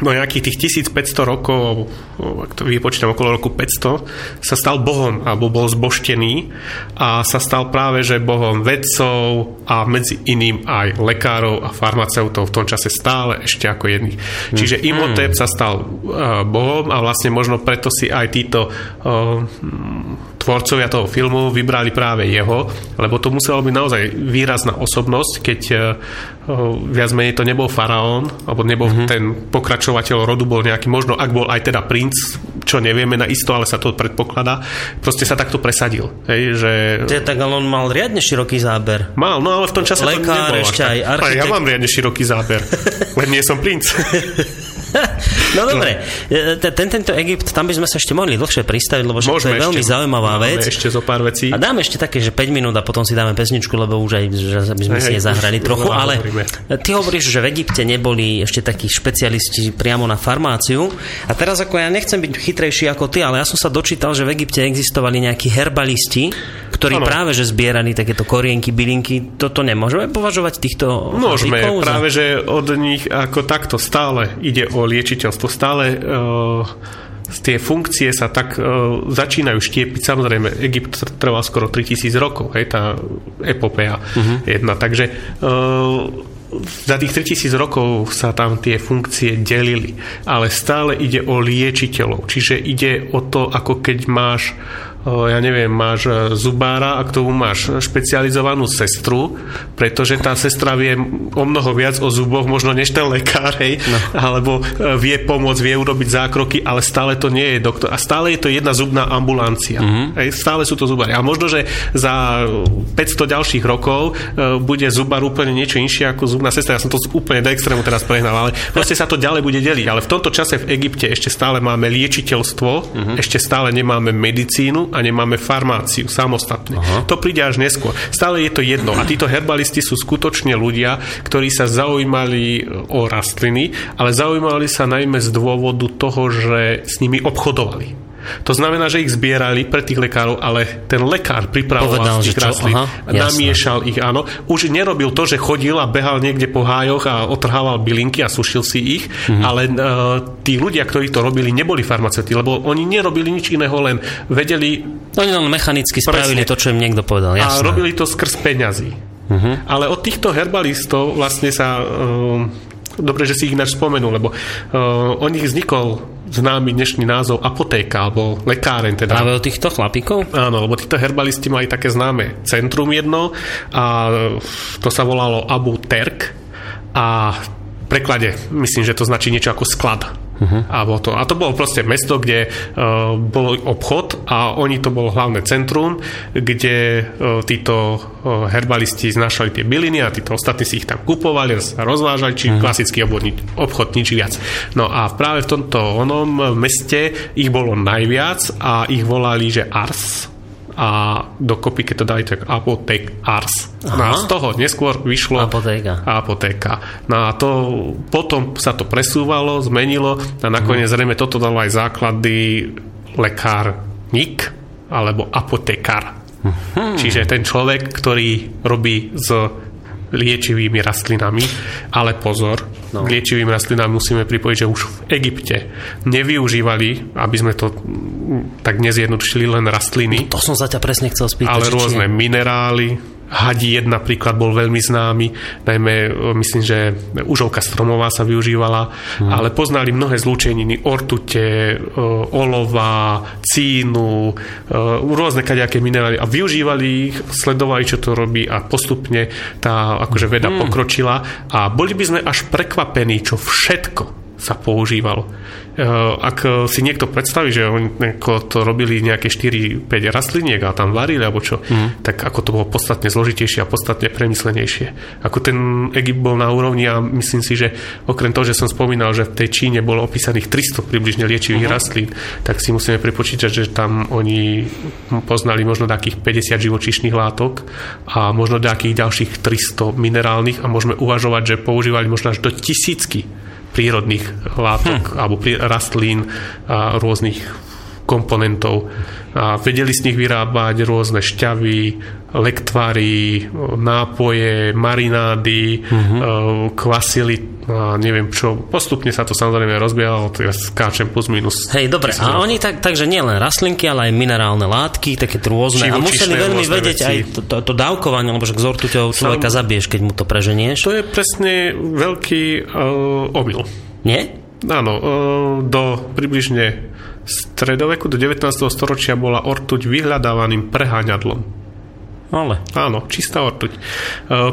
no nejakých tých 1500 rokov, ak to vypočítam okolo roku 500, sa stal bohom, alebo bol zboštený a sa stal práve, že bohom vedcov a medzi iným aj lekárov a farmaceutov v tom čase stále ešte ako jedných. Čiže mm. Imhotep sa stal uh, bohom a vlastne možno preto si aj títo uh, tvorcovia toho filmu vybrali práve jeho, lebo to muselo byť naozaj výrazná osobnosť, keď viac menej to nebol faraón, alebo nebol mm-hmm. ten pokračovateľ rodu, bol nejaký, možno ak bol aj teda princ, čo nevieme na isto, ale sa to predpokladá, proste sa takto presadil. Hej, že... Je, tak ale on mal riadne široký záber. Mal, no ale v tom čase Lekár, to nebol. ešte aj architekt. Ja mám riadne široký záber, len nie som princ. no dobre, e, ten, tento Egypt, tam by sme sa ešte mohli dlhšie pristaviť, lebo to je veľmi ešte, zaujímavá vec. ešte zo pár vecí. A dáme ešte také, že 5 minút a potom si dáme pesničku, lebo už aj že by sme si nezahrali trochu, ale ty hovoríš, že v Egypte neboli ešte takí špecialisti priamo na farmáciu. A teraz ako ja nechcem byť chytrejší ako ty, ale ja som sa dočítal, že v Egypte existovali nejakí herbalisti, ktorí ano. práve že zbierali takéto korienky, bylinky. Toto nemôžeme považovať týchto Môžeme, práve že od nich ako takto stále ide o liečiteľstvo. Stále uh, tie funkcie sa tak uh, začínajú štiepiť. Samozrejme, Egypt trval skoro 3000 rokov, hej, tá epopea uh-huh. jedna. Takže uh, za tých 3000 rokov sa tam tie funkcie delili, ale stále ide o liečiteľov. Čiže ide o to, ako keď máš ja neviem, máš e, zubára a k tomu máš špecializovanú sestru, pretože tá sestra vie o mnoho viac o zuboch, možno než ten lekár, hej, no. alebo e, vie pomôcť, vie urobiť zákroky, ale stále to nie je doktor. A stále je to jedna zubná ambulancia. Mm-hmm. Hej, stále sú to zubári. A možno, že za 500 ďalších rokov e, bude zubar úplne niečo inšie ako zubná sestra. Ja som to úplne do extrému teraz prehnal, ale proste sa to ďalej bude deliť. Ale v tomto čase v Egypte ešte stále máme liečiteľstvo, mm-hmm. ešte stále nemáme medicínu a nemáme farmáciu samostatne. Aha. To príde až neskôr. Stále je to jedno. A títo herbalisti sú skutočne ľudia, ktorí sa zaujímali o rastliny, ale zaujímali sa najmä z dôvodu toho, že s nimi obchodovali. To znamená, že ich zbierali pre tých lekárov, ale ten lekár pripravoval z tých rastlín, namiešal ich, áno. Už nerobil to, že chodil a behal niekde po hájoch a otrhával bylinky a sušil si ich, mm-hmm. ale uh, tí ľudia, ktorí to robili, neboli farmaceuti, lebo oni nerobili nič iného, len vedeli... Oni len mechanicky spravili presne, to, čo im niekto povedal. Jasné. A robili to skrz peňazí. Uh-huh. Ale od týchto herbalistov vlastne sa... Uh, dobre, že si ich ináč spomenul, lebo uh, o nich vznikol známy dnešný názov apotéka, alebo lekáren. Teda. Práve o týchto chlapíkov? Áno, lebo títo herbalisti mali také známe centrum jedno a to sa volalo Abu Terk a preklade myslím, že to značí niečo ako sklad Uh-huh. A, bolo to, a to bolo proste mesto, kde uh, bol obchod a oni to bolo hlavné centrum, kde uh, títo uh, herbalisti znašali tie byliny a títo ostatní si ich tam kupovali a rozvážali, či uh-huh. klasický obchod, obchod nič viac. No a práve v tomto onom meste ich bolo najviac a ich volali, že Ars, a dokopy, keď to dali, tak apotek ars. Aha. No a z toho neskôr vyšlo apotéka. apotéka. No a to, potom sa to presúvalo, zmenilo a nakoniec zrejme toto dalo aj základy lekárnik alebo apotekár. Hmm. Čiže ten človek, ktorý robí z liečivými rastlinami, ale pozor, no. liečivými rastlinami musíme pripojiť, že už v Egypte nevyužívali, aby sme to tak nezjednodušili len rastliny. To som sa ťa presne chcel spýtať. Ale rôzne či... minerály, Hadí jed napríklad bol veľmi známy, najmä myslím, že užovka stromová sa využívala, hmm. ale poznali mnohé zlúčeniny, ortute, olova, cínu, rôzne kadejaké minerály a využívali ich, sledovali, čo to robí a postupne tá akože veda hmm. pokročila a boli by sme až prekvapení, čo všetko sa používalo. Eh, ak si niekto predstaví, že oni to robili nejaké 4-5 rastliniek a tam varili alebo čo, mm. tak ako to bolo podstatne zložitejšie a podstatne premyslenejšie. Ako ten Egypt bol na úrovni a myslím si, že okrem toho, že som spomínal, že v tej Číne bolo opísaných 300 približne liečivých uh-huh. rastlín, tak si musíme pripočítať, že tam oni poznali možno takých 50 živočíšnych látok a možno nejakých ďalších 300 minerálnych a môžeme uvažovať, že používali možno až do tisícky prírodných látok hm. alebo rastlín a rôznych komponentov a vedeli z nich vyrábať rôzne šťavy, lektvary, nápoje, marinády, uh-huh. kvasili a neviem čo. Postupne sa to samozrejme rozbiehalo, ja skáčem plus minus. Hej, dobre, a oni tak, takže nielen rastlinky, ale aj minerálne látky, také rôzne. A museli veľmi vedieť veci. aj to, to, to dávkovanie, lebo že k zortuťou človeka zabiješ, keď mu to preženieš. To je presne veľký uh, omyl. Nie? Áno, uh, do približne stredoveku, do 19. storočia bola ortuť vyhľadávaným preháňadlom. Ale. Áno, čistá ortuť. E,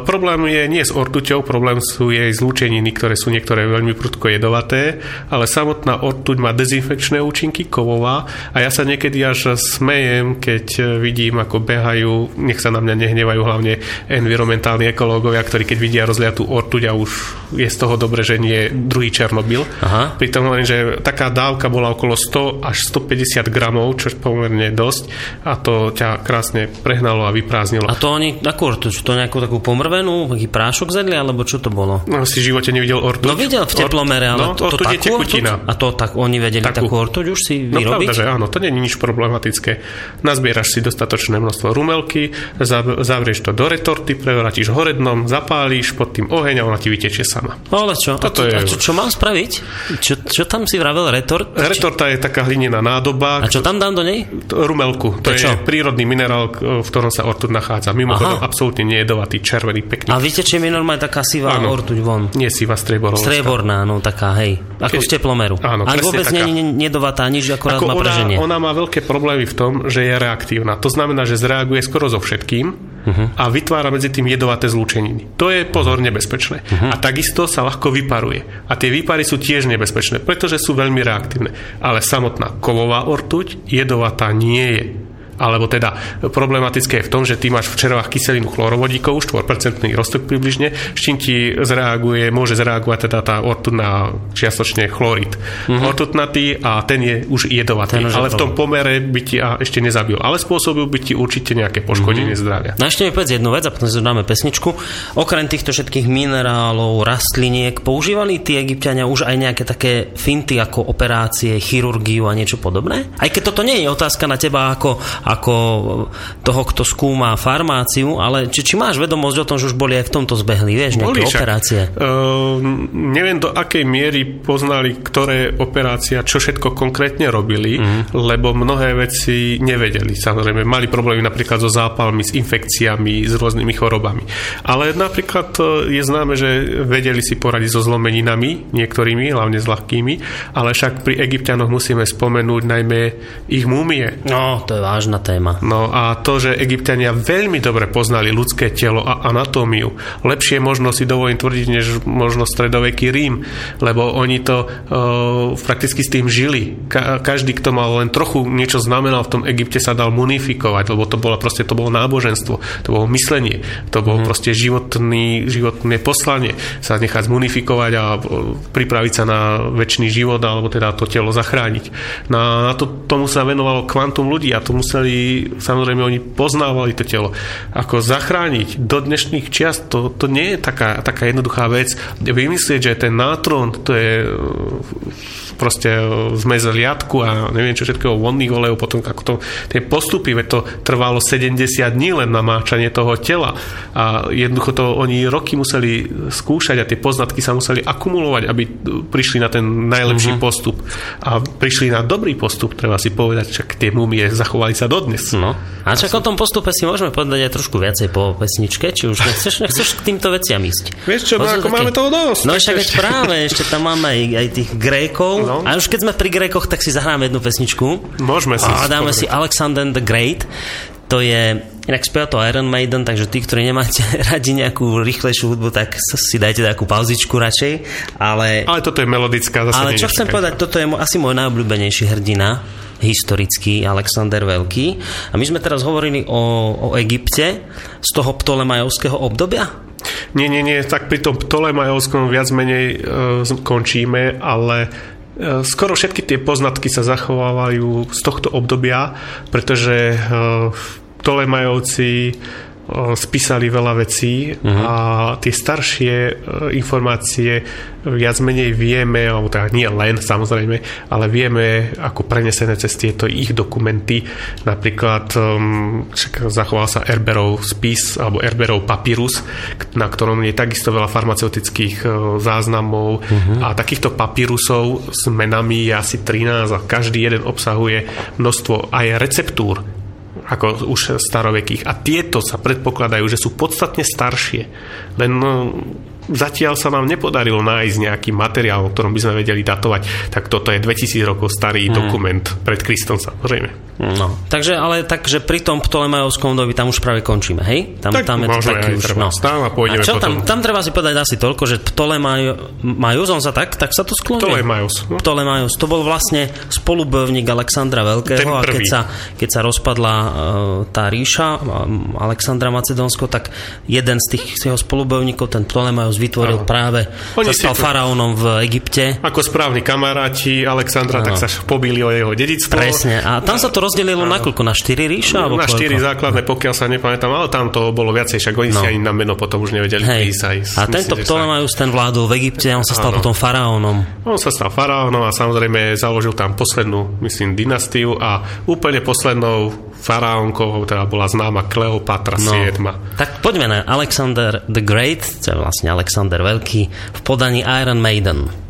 problém je nie s ortuťou, problém sú jej zlúčeniny, ktoré sú niektoré veľmi prudko jedovaté, ale samotná ortuť má dezinfekčné účinky, kovová a ja sa niekedy až smejem, keď vidím, ako behajú, nech sa na mňa nehnevajú hlavne environmentálni ekológovia, ktorí keď vidia rozliatú ortuť a už je z toho dobre, že nie druhý Černobyl. Aha. Pritom hovorím, že taká dávka bola okolo 100 až 150 gramov, čo je pomerne dosť a to ťa krásne prehnalo a vyprávalo vyprázdnilo. A to oni, akú ortuť? To nejakú takú pomrvenú, taký prášok zedli, alebo čo to bolo? No, si v živote nevidel ortuť. No videl v teplomere, ale no, to, to, to je tekutina. A to tak oni vedeli takú, takú ortuť už si no, vyrobiť? No pravda, že áno, to nie je nič problematické. Nazbieraš si dostatočné množstvo rumelky, zavrieš to do retorty, prevrátiš hore dnom, zapálíš pod tým oheň a ona ti vytečie sama. No ale čo? Toto a, je... a čo, čo mám spraviť? Čo, čo tam si vravel retort? Retorta je taká hlinená nádoba. A čo tam dám do nej? Rumelku. To, to je čo? prírodný minerál, v ktorom sa ortuť nachádza. Mimochodom, Aha. absolútne nejedovatý, červený, pekný. A či je normálne taká sivá ano. ortuť von? Nie sivá, strieborná. Strieborná, no taká, hej. Ako Keď... z teplomeru. Áno, A vôbec taká... nie je nedovatá, nič akorát Ako má preženie. Ona, ona má veľké problémy v tom, že je reaktívna. To znamená, že zreaguje skoro so všetkým uh-huh. a vytvára medzi tým jedovaté zlúčeniny. To je pozor nebezpečné. Uh-huh. A takisto sa ľahko vyparuje. A tie výpary sú tiež nebezpečné, pretože sú veľmi reaktívne. Ale samotná kovová ortuť jedovatá nie je alebo teda problematické je v tom, že ty máš v červách kyselinu chlorovodíkovú, 4% roztok približne, s čím ti zreaguje, môže zreagovať teda tá ortuť na čiastočne chlorid. Mm-hmm. Ortutnatý a ten je už jedovatý, ten ale v tom pomere by ti a ešte nezabil, ale spôsobil by ti určite nejaké poškodenie mm-hmm. zdravia. No ešte mi povedz jednu vec a potom si dáme pesničku. Okrem týchto všetkých minerálov, rastliniek, používali tí egyptiania už aj nejaké také finty ako operácie, chirurgiu a niečo podobné? Aj keď toto nie je otázka na teba ako, ako toho, kto skúma farmáciu, ale či, či máš vedomosť o tom, že už boli aj v tomto zbehli, vieš, nejaké boli operácie? Uh, neviem, do akej miery poznali, ktoré operácia, čo všetko konkrétne robili, uh-huh. lebo mnohé veci nevedeli. Samozrejme, mali problémy napríklad so zápalmi, s infekciami, s rôznymi chorobami. Ale napríklad e, je známe, že vedeli si poradiť so zlomeninami, niektorými, hlavne s ľahkými, ale však pri egyptianoch musíme spomenúť najmä ich múmie. No, to je vážne vážna téma. No a to, že egyptiania veľmi dobre poznali ľudské telo a anatómiu, lepšie možno si dovolím tvrdiť, než možno stredoveký Rím, lebo oni to uh, prakticky s tým žili. Ka- každý, kto mal len trochu niečo znamenal v tom Egypte, sa dal munifikovať, lebo to bolo proste, to bolo náboženstvo, to bolo myslenie, to bolo mm. proste životný, životné poslanie, sa nechať zmunifikovať a pripraviť sa na väčší život, alebo teda to telo zachrániť. Na, na to, tomu sa venovalo kvantum ľudí a to museli museli, samozrejme oni poznávali to telo. Ako zachrániť do dnešných čiast, to, to nie je taká, taká jednoduchá vec. Vymyslieť, že ten nátrón, to je proste zmez liatku a neviem čo všetkého vonných olejov, potom ako to, tie postupy, veď to trvalo 70 dní len namáčanie toho tela a jednoducho to oni roky museli skúšať a tie poznatky sa museli akumulovať, aby prišli na ten najlepší uh-huh. postup. A prišli na dobrý postup, treba si povedať, že tie mumie zachovali sa dodnes. No. A čak o tom postupe si môžeme povedať aj trošku viacej po pesničke, či už nechceš, nechceš k týmto veciam ísť. Vieš čo, no, ako také... máme toho dosť. No však veď práve, ešte tam máme aj, aj tých Grékov. No. A už keď sme pri Grékoch, tak si zahráme jednu pesničku. Môžeme si. A dáme si Alexander the Great. To je, inak spieva to Iron Maiden, takže tí, ktorí nemáte radi nejakú rýchlejšiu hudbu, tak si dajte takú pauzičku radšej. Ale, ale toto je melodická zase Ale čo chcem povedať, toto je asi môj najobľúbenejší hrdina historický Alexander Veľký. A my sme teraz hovorili o, o Egypte z toho ptolemajovského obdobia. Nie, nie, nie, tak pri tom Ptolemajovskom viac menej e, končíme, ale skoro všetky tie poznatky sa zachovávajú z tohto obdobia, pretože e, Ptolemajovci spísali veľa vecí uh-huh. a tie staršie informácie viac menej vieme, alebo teda nie len samozrejme, ale vieme ako prenesené cez tieto ich dokumenty. Napríklad um, zachoval sa Erberov spis alebo Erberov papírus, na ktorom je takisto veľa farmaceutických uh, záznamov uh-huh. a takýchto papírusov s menami je asi 13 a každý jeden obsahuje množstvo aj receptúr ako už starovekých. A tieto sa predpokladajú, že sú podstatne staršie. Len no, zatiaľ sa nám nepodarilo nájsť nejaký materiál, o ktorom by sme vedeli datovať, tak toto je 2000 rokov starý hmm. dokument pred Kristom samozrejme. No, takže ale takže pri tom Ptolemajovskom dobi tam už práve končíme, hej? Tam, tak tam je to taký už, no. a pôjdeme a čo potom. Tam, tam treba si povedať asi toľko, že Ptolemajus, on sa tak, tak sa to sklonil. Ptolemajus. No? Ptolemajus, to bol vlastne spolubojovník Alexandra Veľkého a keď sa, keď sa rozpadla uh, tá ríša Alexandra Macedónsko, tak jeden z tých jeho spolubojovníkov, ten Ptolemajus vytvoril Aha. práve, Oni sa stal faraónom v Egypte. Ako správni kamaráti Alexandra, Aha. tak sa pobili o jeho dedictvo. Presne. A tam sa to rozdelilo na koľko? Na 4 ríša? Na 4 základné, pokiaľ sa nepamätám, ale tam to bolo viacej, však oni no. si ani na meno potom už nevedeli Hej. písať. A Myslím, tento Ptolemajus, ten vládol v Egypte, on sa stal ano. potom faraónom. On sa stal faraónom a samozrejme založil tam poslednú, myslím, dynastiu a úplne poslednou faraónkou teda bola známa Kleopatra no. 7. Tak poďme na Alexander the Great, to je vlastne Alexander Veľký, v podaní Iron Maiden.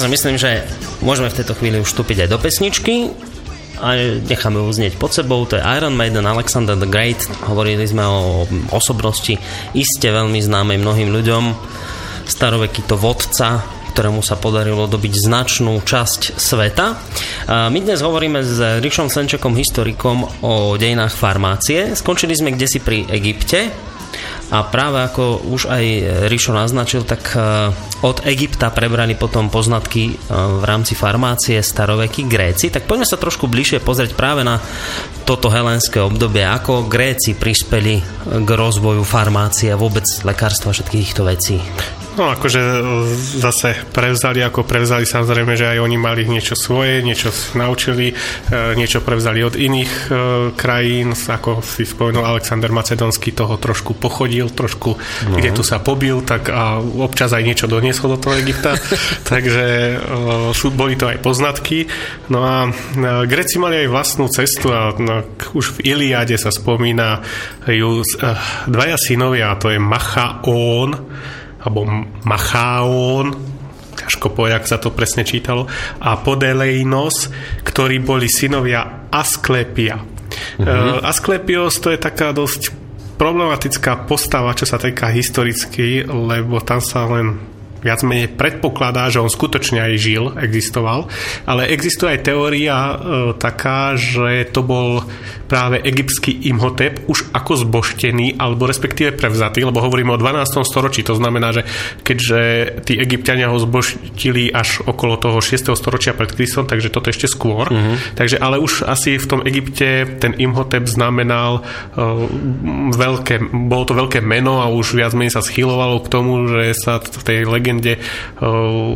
Ja myslím, že môžeme v tejto chvíli vstúpiť aj do pesničky a necháme ju znieť pod sebou. To je Iron Maiden, Alexander the Great. Hovorili sme o osobnosti iste veľmi známej mnohým ľuďom. Staroveký to vodca, ktorému sa podarilo dobiť značnú časť sveta. My dnes hovoríme s Rišom Senčekom, historikom o dejinách farmácie. Skončili sme kde si pri Egypte, a práve ako už aj Rišo naznačil, tak e, od Egypta prebrali potom poznatky e, v rámci farmácie staroveky Gréci. Tak poďme sa trošku bližšie pozrieť práve na toto helenské obdobie, ako Gréci prispeli k rozvoju farmácie a vôbec lekárstva všetkých týchto vecí. No akože e, zase prevzali, ako prevzali samozrejme, že aj oni mali niečo svoje, niečo naučili, e, niečo prevzali od iných e, krajín, ako si spomenul Alexander Macedonský toho trošku pochodil, trošku no. kde tu sa pobil, tak a občas aj niečo doniesol do toho Egypta, takže boli to aj poznatky. No a Greci mali aj vlastnú cestu a no, už v Iliade sa spomína ju dvaja synovia, to je Machaón, alebo Machaón, ťažko povedať, sa to presne čítalo, a Podeleinos, ktorí boli synovia Asklepia. Uh-huh. Uh, Asklepios to je taká dosť problematická postava, čo sa týka historicky, lebo tam sa len viac menej predpokladá, že on skutočne aj žil, existoval, ale existuje aj teória e, taká, že to bol práve egyptský Imhotep už ako zboštený, alebo respektíve prevzatý, lebo hovoríme o 12. storočí, to znamená, že keďže tí egyptiania ho zboštili až okolo toho 6. storočia pred Kristom, takže toto ešte skôr. Uh-huh. Takže ale už asi v tom Egypte ten Imhotep znamenal uh, veľké, bolo to veľké meno a už viac menej sa schylovalo k tomu, že sa v tej legende uh,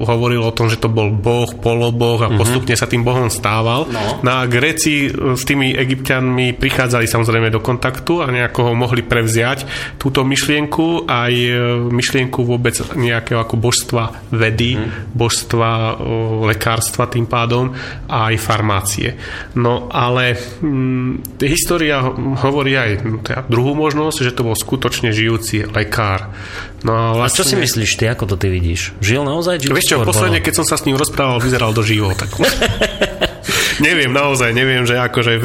hovorilo o tom, že to bol boh, poloboh a uh-huh. postupne sa tým bohom stával. No. no a Gréci s tými egyptianmi prichádzali samozrejme do kontaktu a nejako ho mohli prevziať túto myšlienku, aj e, myšlienku vôbec nejakého ako božstva vedy, hmm. božstva lekárstva tým pádom a aj farmácie. No ale hm, história hovorí aj teda druhú možnosť, že to bol skutočne žijúci lekár. No a, vlastne... a čo si vlastne- myslíš ty, ako to ty vidíš? Žil naozaj? Vieš čo, posledne, keď som sa s ním rozprával, vyzeral do živo. Tak... neviem, naozaj neviem, že akože uh,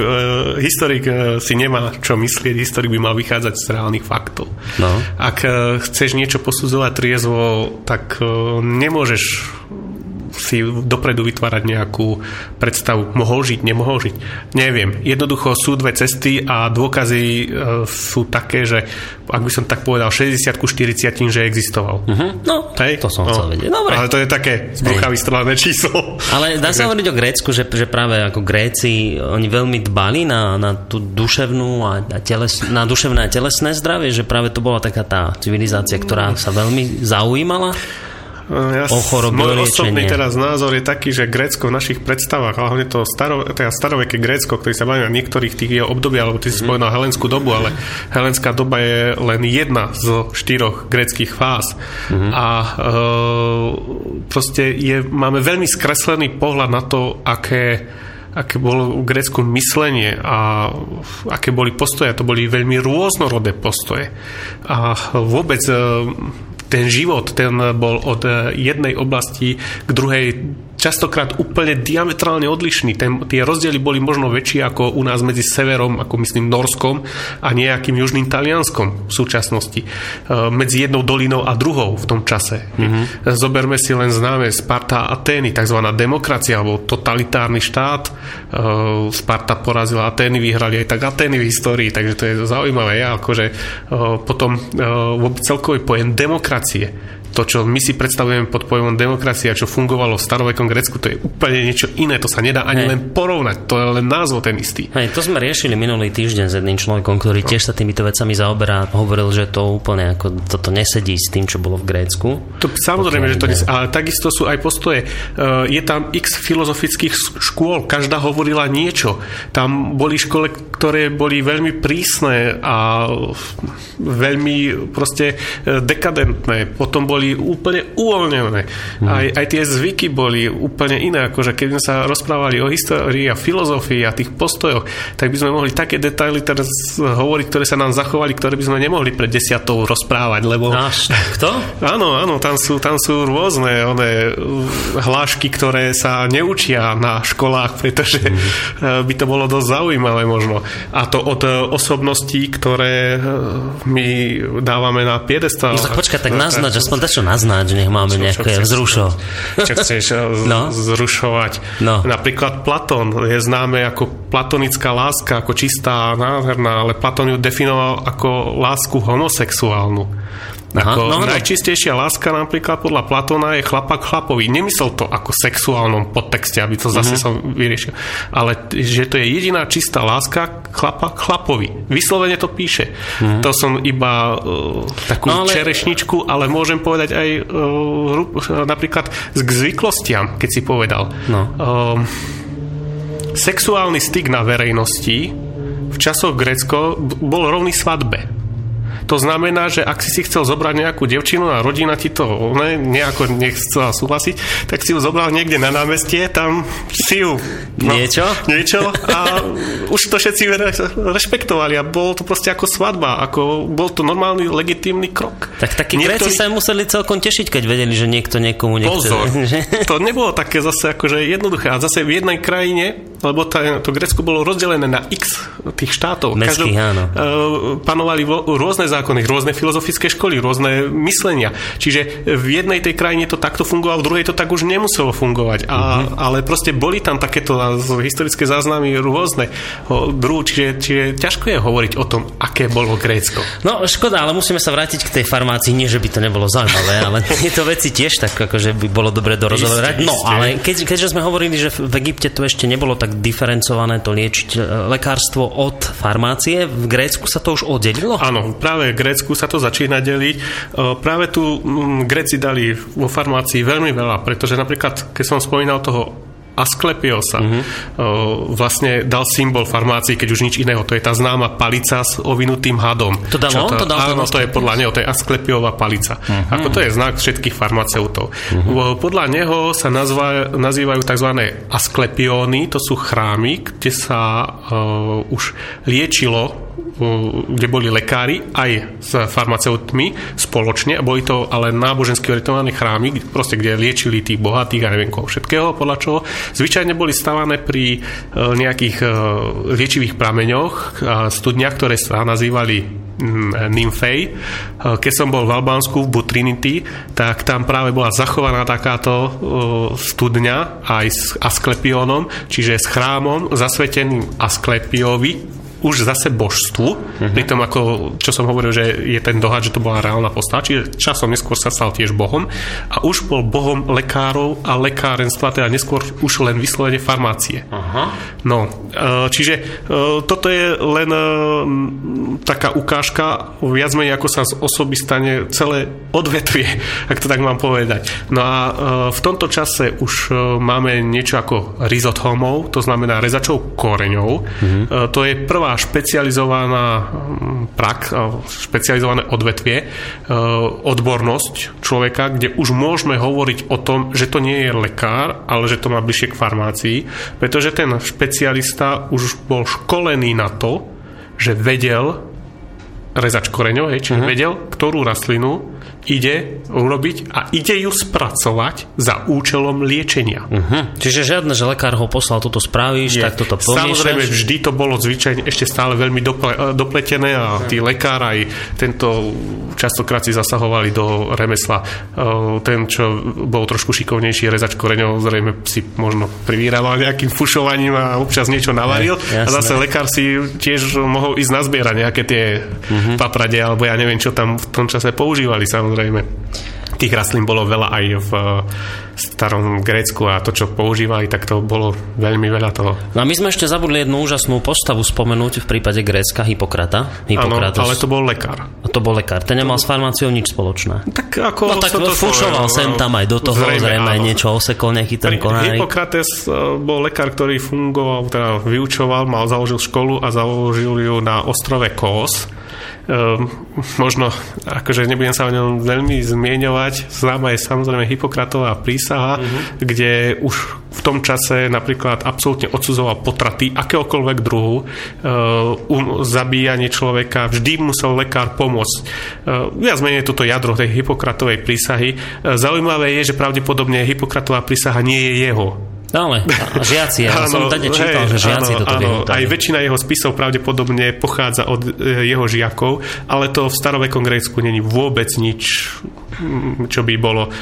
historik uh, si nemá čo myslieť, historik by mal vychádzať z reálnych faktov. No. Ak uh, chceš niečo posudzovať triezvo, tak uh, nemôžeš si dopredu vytvárať nejakú predstavu. Mohol žiť, nemohol žiť? Neviem. Jednoducho sú dve cesty a dôkazy e, sú také, že ak by som tak povedal 60 ku 40, že existoval. Uh-huh. No, Hej? to som no. chcel vedieť. Dobre. Ale to je také zbrucha vystrelené číslo. Ale dá sa hovoriť o Grécku, že, že práve ako Gréci, oni veľmi dbali na, na tú duševnú a, a teles, na duševné a telesné zdravie, že práve to bola taká tá civilizácia, ktorá sa veľmi zaujímala ja, môj osobný teraz názor je taký, že Grécko v našich predstavách, hlavne to staro, teda staroveké Grécko, ktorý sa baví na niektorých tých jeho období, alebo ty si mm. spomenul helenskú dobu, ale helenská doba je len jedna z štyroch gréckých fáz. Mm. A e, proste je, máme veľmi skreslený pohľad na to, aké aké bolo v Grécku myslenie a aké boli postoje. To boli veľmi rôznorodé postoje. A vôbec e, ten život, ten bol od eh, jednej oblasti k druhej častokrát úplne diametrálne odlišný. Ten, tie rozdiely boli možno väčšie ako u nás medzi severom, ako myslím Norskom a nejakým južným Talianskom v súčasnosti. E, medzi jednou dolinou a druhou v tom čase. Mm-hmm. Zoberme si len známe Sparta a Atény, tzv. demokracia alebo totalitárny štát. E, Sparta porazila Atény, vyhrali aj tak Atény v histórii, takže to je zaujímavé. Ja akože e, potom celkový pojem demokracie to, čo my si predstavujeme pod pojmom demokracia, čo fungovalo v starovekom Grécku, to je úplne niečo iné, to sa nedá ani Hej. len porovnať, to je len názov ten istý. Hej, to sme riešili minulý týždeň s jedným človekom, ktorý tiež sa týmito vecami zaoberá, hovoril, že to úplne ako toto nesedí s tým, čo bolo v Grécku. To, samozrejme, že to nesedí, ale takisto sú aj postoje. Uh, je tam x filozofických škôl, každá hovorila niečo. Tam boli škole, ktoré boli veľmi prísne a veľmi proste e, dekadentné. Potom boli boli úplne uvoľnené. Mm. Aj, aj tie zvyky boli úplne iné, akože keď sme sa rozprávali o histórii a filozofii a tých postojoch, tak by sme mohli také detaily teraz hovoriť, ktoré sa nám zachovali, ktoré by sme nemohli pred desiatou rozprávať, lebo... Až, kto? áno, áno, tam sú, tam sú rôzne one, hlášky, ktoré sa neučia na školách, pretože mm. by to bolo dosť zaujímavé možno. A to od osobností, ktoré my dávame na piedestal. No počkaj, tak naznač, aspoň čo naznač, nech máme čo, nejaké čo vzrušo. Čo chceš eh, no? zrušovať. No. Napríklad Platón je známe ako platonická láska, ako čistá, nádherná, ale Platón ju definoval ako lásku homosexuálnu. Aha, ako no, no. najčistejšia láska napríklad podľa Platona je chlapa k chlapovi. Nemyslel to ako sexuálnom podtexte, aby to zase uh-huh. som vyriešil. Ale že to je jediná čistá láska chlapa chlapovi. Vyslovene to píše. Uh-huh. To som iba uh, takú no, ale... čerešničku, ale môžem povedať aj uh, napríklad k zvyklostiam, keď si povedal. No. Uh, sexuálny styk na verejnosti v časoch Grécko bol rovný svadbe. To znamená, že ak si si chcel zobrať nejakú devčinu a rodina ti to ne, nejako nechcela súhlasiť, tak si ju zobral niekde na námestie, tam si ju... No, niečo? Niečo a už to všetci rešpektovali a bolo to proste ako svadba, ako bol to normálny, legitímny krok. Tak takí Niektorí... Gréci sa museli celkom tešiť, keď vedeli, že niekto niekomu nechce. Pozor, to nebolo také zase akože jednoduché. A zase v jednej krajine, lebo tá, to Grécko bolo rozdelené na x tých štátov. Mestských, áno. Uh, panovali rôzne zákony, rôzne filozofické školy, rôzne myslenia. Čiže v jednej tej krajine to takto fungovalo, v druhej to tak už nemuselo fungovať. A, uh-huh. Ale proste boli tam takéto historické záznamy rôzne druhu, čiže, čiže ťažko je hovoriť o tom, aké bolo Grécko. No škoda, ale musíme sa vrátiť k tej farmácii, nie že by to nebolo zaujímavé, ale tieto veci tiež tak akože by bolo dobre dorozoberať. No, ale keď, keďže sme hovorili, že v Egypte to ešte nebolo tak diferencované to liečiť e, lekárstvo od farmácie, v Grécku sa to už oddelilo? Áno, práve v Grécku sa to začína deliť. Práve tu Gréci dali vo farmácii veľmi veľa, pretože napríklad, keď som spomínal toho Asklepiosa mm-hmm. vlastne dal symbol farmácii, keď už nič iného. To je tá známa palica s ovinutým hadom. To dal on? To, dal áno, to je podľa neho, to je Asklepiová palica. Mm-hmm. Ako to je znak všetkých farmaceutov. Mm-hmm. Podľa neho sa nazva, nazývajú tzv. asklepióny, to sú chrámy, kde sa uh, už liečilo kde boli lekári aj s farmaceutmi spoločne a boli to ale nábožensky orientované chrámy, proste kde liečili tých bohatých a neviem koho všetkého, podľa čoho. Zvyčajne boli stavané pri e, nejakých e, liečivých prameňoch studniach, ktoré sa nazývali mm, nymfej. E, keď som bol v Albánsku v Butrinity, tak tam práve bola zachovaná takáto studňa aj s Asklepiónom, čiže s chrámom zasveteným Asklepiovi, už zase božstvu, uh-huh. pri tom ako, čo som hovoril, že je ten dohad, že to bola reálna postava, čiže časom neskôr sa stal tiež bohom a už bol bohom lekárov a lekárenstva, teda neskôr už len vyslovene farmácie. Uh-huh. No, e, čiže e, toto je len e, taká ukážka, viac menej ako sa z osoby stane celé odvetvie, ak to tak mám povedať. No a v tomto čase už máme niečo ako rizotholmov, to znamená rezačov koreňov. Uh-huh. To je prvá nová špecializovaná mm, prak, špecializované odvetvie, e, odbornosť človeka, kde už môžeme hovoriť o tom, že to nie je lekár, ale že to má bližšie k farmácii, pretože ten špecialista už bol školený na to, že vedel rezač koreňov, hej, čiže uh-huh. vedel, ktorú rastlinu ide urobiť a ide ju spracovať za účelom liečenia. Uh-huh. Čiže žiadne, že lekár ho poslal, toto spravíš, Je. tak toto pomíšaš. Samozrejme, vždy to bolo zvyčajne ešte stále veľmi dople, dopletené a tí lekár aj tento častokrát si zasahovali do remesla. Ten, čo bol trošku šikovnejší rezač koreňov, zrejme si možno privírával nejakým fušovaním a občas niečo navaril. Je, a zase lekár si tiež mohol ísť nazbierať nejaké tie uh-huh. paprade, alebo ja neviem, čo tam v tom čase používali samozrejme samozrejme. Tých rastlín bolo veľa aj v starom Grécku a to, čo používali, tak to bolo veľmi veľa toho. No a my sme ešte zabudli jednu úžasnú postavu spomenúť v prípade Grécka, Hippokrata. Áno, ale to bol lekár. A to bol lekár. Ten nemal s farmáciou nič spoločné. Tak ako... No tak to fušoval sem tam aj do toho, zrejme, zrejme niečo osekol, nejaký ten konárik. Hippokrates e, bol lekár, ktorý fungoval, teda vyučoval, mal založil školu a založil ju na ostrove Kos možno, akože nebudem sa o ňom veľmi zmieňovať, známa je samozrejme Hipokratová prísaha, uh-huh. kde už v tom čase napríklad absolútne odsudzoval potraty akéhokoľvek druhu, um, zabíjanie človeka, vždy musel lekár pomôcť. Uh, viac menej toto jadro tej Hipokratovej prísahy. Zaujímavé je, že pravdepodobne Hipokratová prísaha nie je jeho ale žiaci, ja som tady čítal, hej, že žiaci áno, toto áno, Aj väčšina jeho spisov pravdepodobne pochádza od e, jeho žiakov, ale to v starovekom Grécku není vôbec nič čo by bolo uh,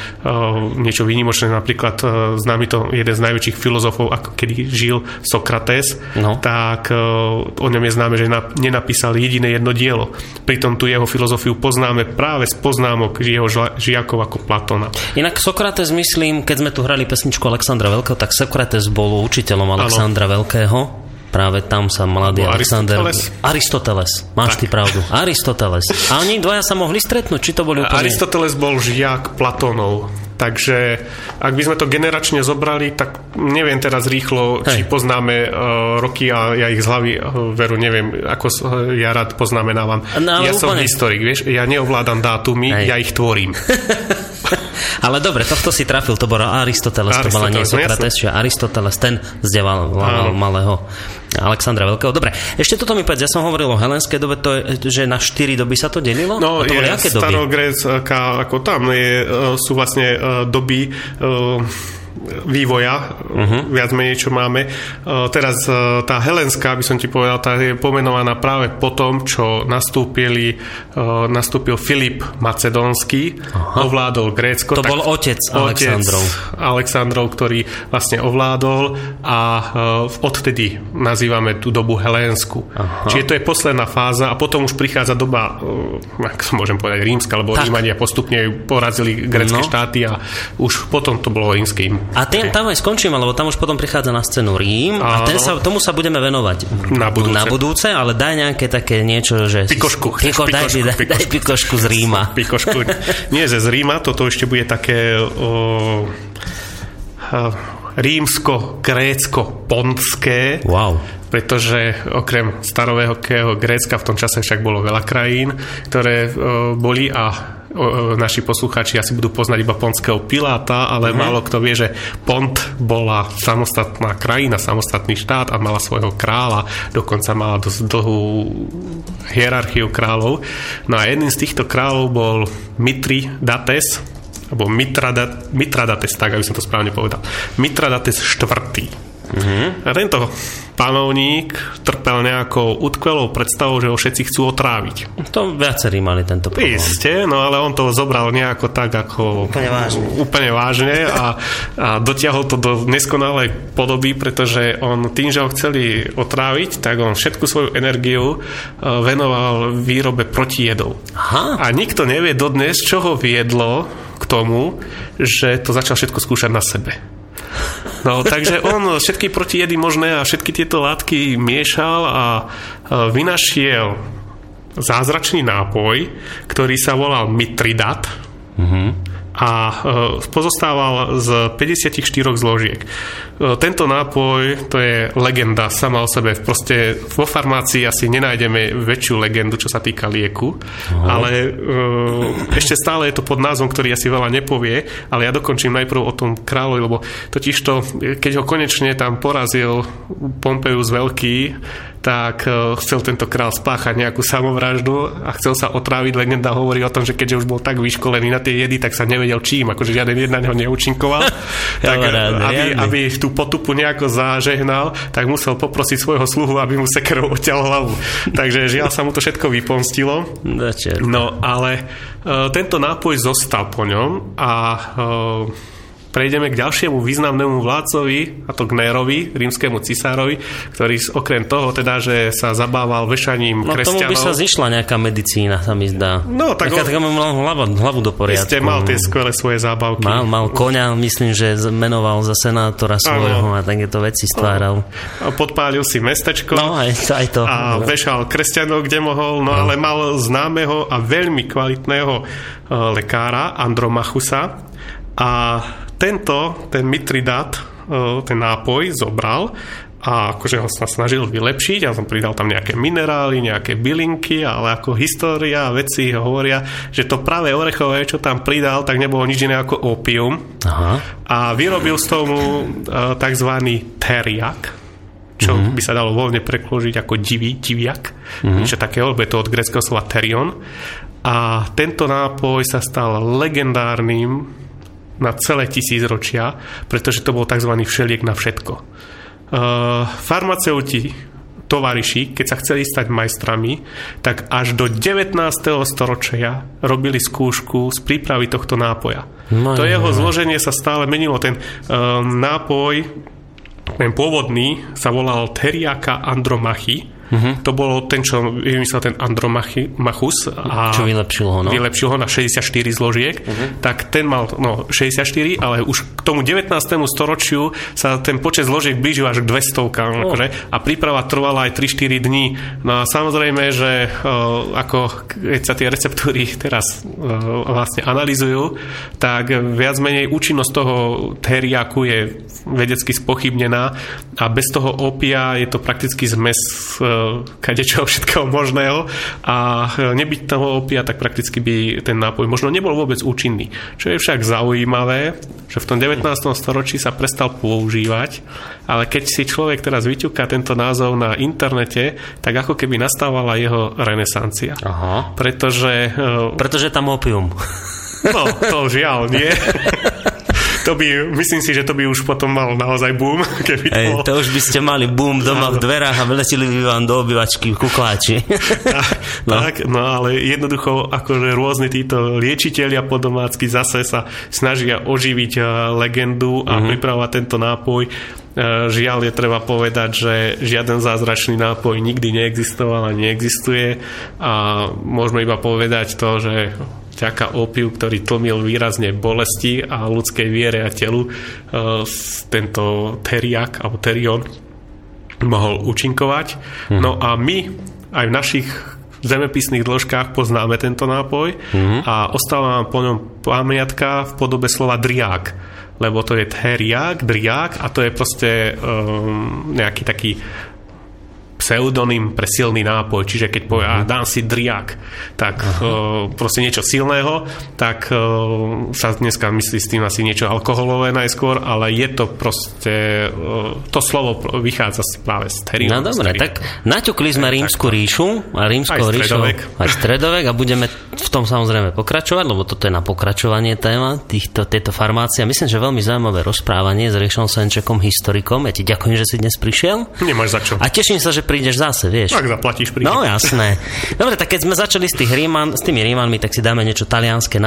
niečo výnimočné. Napríklad uh, známy to jeden z najväčších filozofov, ako kedy žil Sokrates, no. tak uh, o ňom je známe, že na, nenapísal jediné jedno dielo. Pritom tu jeho filozofiu poznáme práve z poznámok jeho žiakov ako Platona. Inak Sokrates, myslím, keď sme tu hrali pesničku Alexandra Veľkého, tak Sokrates bol učiteľom Alexandra ano. Veľkého Práve tam sa mladý no, Alexander... Aristoteles. Aristoteles. Máš tak. ty pravdu. Aristoteles. A oni dvaja sa mohli stretnúť? Či to boli úplne... Aristoteles bol žiak Platónov. Takže ak by sme to generačne zobrali, tak neviem teraz rýchlo, Hej. či poznáme uh, roky a ja ich z hlavy uh, veru neviem, ako uh, ja rád poznamenávam. No, ja úplne... som historik, vieš, ja neovládam dátumy, Hej. ja ich tvorím. Ale dobre, tohto si trafil, to bol Aristoteles, Aristoteles to bola nie no Sokrates, že Aristoteles, ten vzdeval malého Alexandra Veľkého. Dobre, ešte toto mi povedz, ja som hovoril o helenskej dobe, to je, že na štyri doby sa to delilo? No, to je starogrécka, ako tam je, e, sú vlastne e, doby e, vývoja, uh-huh. viac menej, čo máme. Teraz tá Helenská, by som ti povedal, tá je pomenovaná práve po tom, čo nastúpili, nastúpil Filip Macedónsky, Aha. ovládol Grécko. To bol otec Aleksandrov. Otec Aleksandrov, ktorý vlastne ovládol a odtedy nazývame tú dobu Helénsku. Aha. Čiže to je posledná fáza a potom už prichádza doba, ak môžem povedať, rímska, lebo Rímania postupne porazili grecké no. štáty a už potom to bolo rímske a ten, tam aj skončíme, lebo tam už potom prichádza na scénu Rím a ten sa, tomu sa budeme venovať na budúce. na budúce, ale daj nejaké také niečo, že... Pikošku. Piko, daj, pikošku, daj, pikošku. daj pikošku z Ríma. Pikošku. Nie z Ríma, toto ešte bude také o, rímsko-grécko-pontské. Wow. Pretože okrem starovekého Grécka v tom čase však bolo veľa krajín, ktoré o, boli a naši poslucháči asi budú poznať iba ponského Piláta, ale mm. málo kto vie, že Pont bola samostatná krajina, samostatný štát a mala svojho kráľa, dokonca mala dosť dlhú hierarchiu kráľov. No a jedným z týchto kráľov bol Mitridates, alebo Mitradat, Mitradates, tak aby som to správne povedal. Mitradates IV. Mm-hmm. A tento panovník trpel nejakou utkvelou predstavou, že ho všetci chcú otráviť. To viacerí mali tento problém. Isté, no ale on to zobral nejako tak ako úplne vážne, úplne vážne a, a dotiahol to do neskonalej podoby, pretože on tým, že ho chceli otráviť, tak on všetku svoju energiu e, venoval výrobe protijedov. Aha. A nikto nevie dodnes, čo ho viedlo k tomu, že to začal všetko skúšať na sebe. No, takže on všetky protijedy možné a všetky tieto látky miešal a vynašiel zázračný nápoj, ktorý sa volal Mitridat. Mm-hmm a e, pozostával z 54 zložiek. E, tento nápoj, to je legenda sama o sebe. Proste vo farmácii asi nenájdeme väčšiu legendu, čo sa týka lieku, Aha. ale e, ešte stále je to pod názvom, ktorý asi veľa nepovie, ale ja dokončím najprv o tom kráľovi, lebo totiž to, keď ho konečne tam porazil Pompejus Veľký, tak chcel tento král spáchať nejakú samovraždu a chcel sa otráviť. Legenda hovorí o tom, že keďže už bol tak vyškolený na tie jedy, tak sa nevedel čím, akože žiaden jed na neho neúčinkoval. tak aby, aby tú potupu nejako zažehnal, tak musel poprosiť svojho sluhu, aby mu sekerou odťal hlavu. Takže žiaľ sa mu to všetko vypomstilo. No ale uh, tento nápoj zostal po ňom a uh, prejdeme k ďalšiemu významnému vládcovi, a to k Nérovi, rímskému cisárovi, ktorý okrem toho teda, že sa zabával vešaním no, kresťanov... tomu by sa zišla nejaká medicína, sa mi zdá. No, tak... Nejaká, on... mal hlavu, hlavu do poriadku. Ste mal tie skvelé svoje zábavky. Mal, mal koňa, myslím, že menoval za senátora svojho ano. a takéto veci stváral. A podpálil si mestečko. No, aj, aj to. A vešal kresťanov, kde mohol, no, no ale mal známeho a veľmi kvalitného uh, lekára Andromachusa a tento, ten Mitridat, ten nápoj zobral a akože ho sa snažil vylepšiť a som pridal tam nejaké minerály, nejaké bylinky, ale ako história a veci hovoria, že to práve orechové, čo tam pridal, tak nebolo nič iné ako opium. Aha. A vyrobil z tomu uh, tzv. teriak, čo mm-hmm. by sa dalo voľne prekložiť ako divý, diviak, mm-hmm. niečo takého, lebo je to od greckého slova terion. A tento nápoj sa stal legendárnym na celé tisícročia, pretože to bol tzv. všeliek na všetko. Uh, farmaceuti, tovariši, keď sa chceli stať majstrami, tak až do 19. storočia robili skúšku z prípravy tohto nápoja. No, to jeho no. zloženie sa stále menilo. Ten um, nápoj, ten pôvodný, sa volal Teriaka Andromachy Uh-huh. To bolo ten, čo vymyslel ten Andromachus a čo vylepšil ho, no? vylepšil ho na 64 zložiek, uh-huh. tak ten mal no, 64, ale už k tomu 19. storočiu sa ten počet zložiek blížil až k 200 oh. akože, a príprava trvala aj 3-4 dní. No a samozrejme, že uh, ako keď sa tie receptúry teraz uh, vlastne analizujú, tak viac menej účinnosť toho teriaku je vedecky spochybnená a bez toho opia je to prakticky zmes uh, kadečoho všetkého možného a nebyť toho opia, tak prakticky by ten nápoj možno nebol vôbec účinný. Čo je však zaujímavé, že v tom 19. storočí sa prestal používať, ale keď si človek teraz vyťuká tento názov na internete, tak ako keby nastávala jeho renesancia. Aha. Pretože... Pretože tam opium. No, to žiaľ nie. to by, myslím si, že to by už potom mal naozaj boom. Keby to, Ej, to už by ste mali boom doma v dverách a vyletili by vám do obyvačky kukláči. no. Tak, no ale jednoducho akože rôzni títo liečiteľia po domácky zase sa snažia oživiť eh, legendu a mm-hmm. pripravovať tento nápoj Žiaľ je treba povedať, že žiaden zázračný nápoj nikdy neexistoval a neexistuje a môžeme iba povedať to, že vďaka opiu, ktorý tlmil výrazne bolesti a ľudskej viere a telu, e, tento teriak alebo terion mohol účinkovať. Mm. No a my aj v našich zemepisných dĺžkách poznáme tento nápoj mm. a ostáva nám po ňom pamiatka v podobe slova driák lebo to je teriak, driak a to je proste um, nejaký taký pseudonym pre silný nápoj, čiže keď povie, uh-huh. dám si driak, tak uh, proste niečo silného, tak uh, sa dneska myslí s tým asi niečo alkoholové najskôr, ale je to proste, uh, to slovo vychádza práve z terium. No dobre, tak naťukli sme rímsku ríšu a rímskou ríšou aj stredovek a budeme v tom samozrejme pokračovať, lebo toto je na pokračovanie téma týchto, tejto farmácie. Myslím, že veľmi zaujímavé rozprávanie s Riešom Senčekom, historikom. Ja ti ďakujem, že si dnes prišiel. Nemáš za čo. A teším sa, že prídeš zase, vieš. Tak zaplatíš prídeš. No jasné. Dobre, tak keď sme začali s, tých Ríman, s tými Rímanmi, tak si dáme niečo talianské na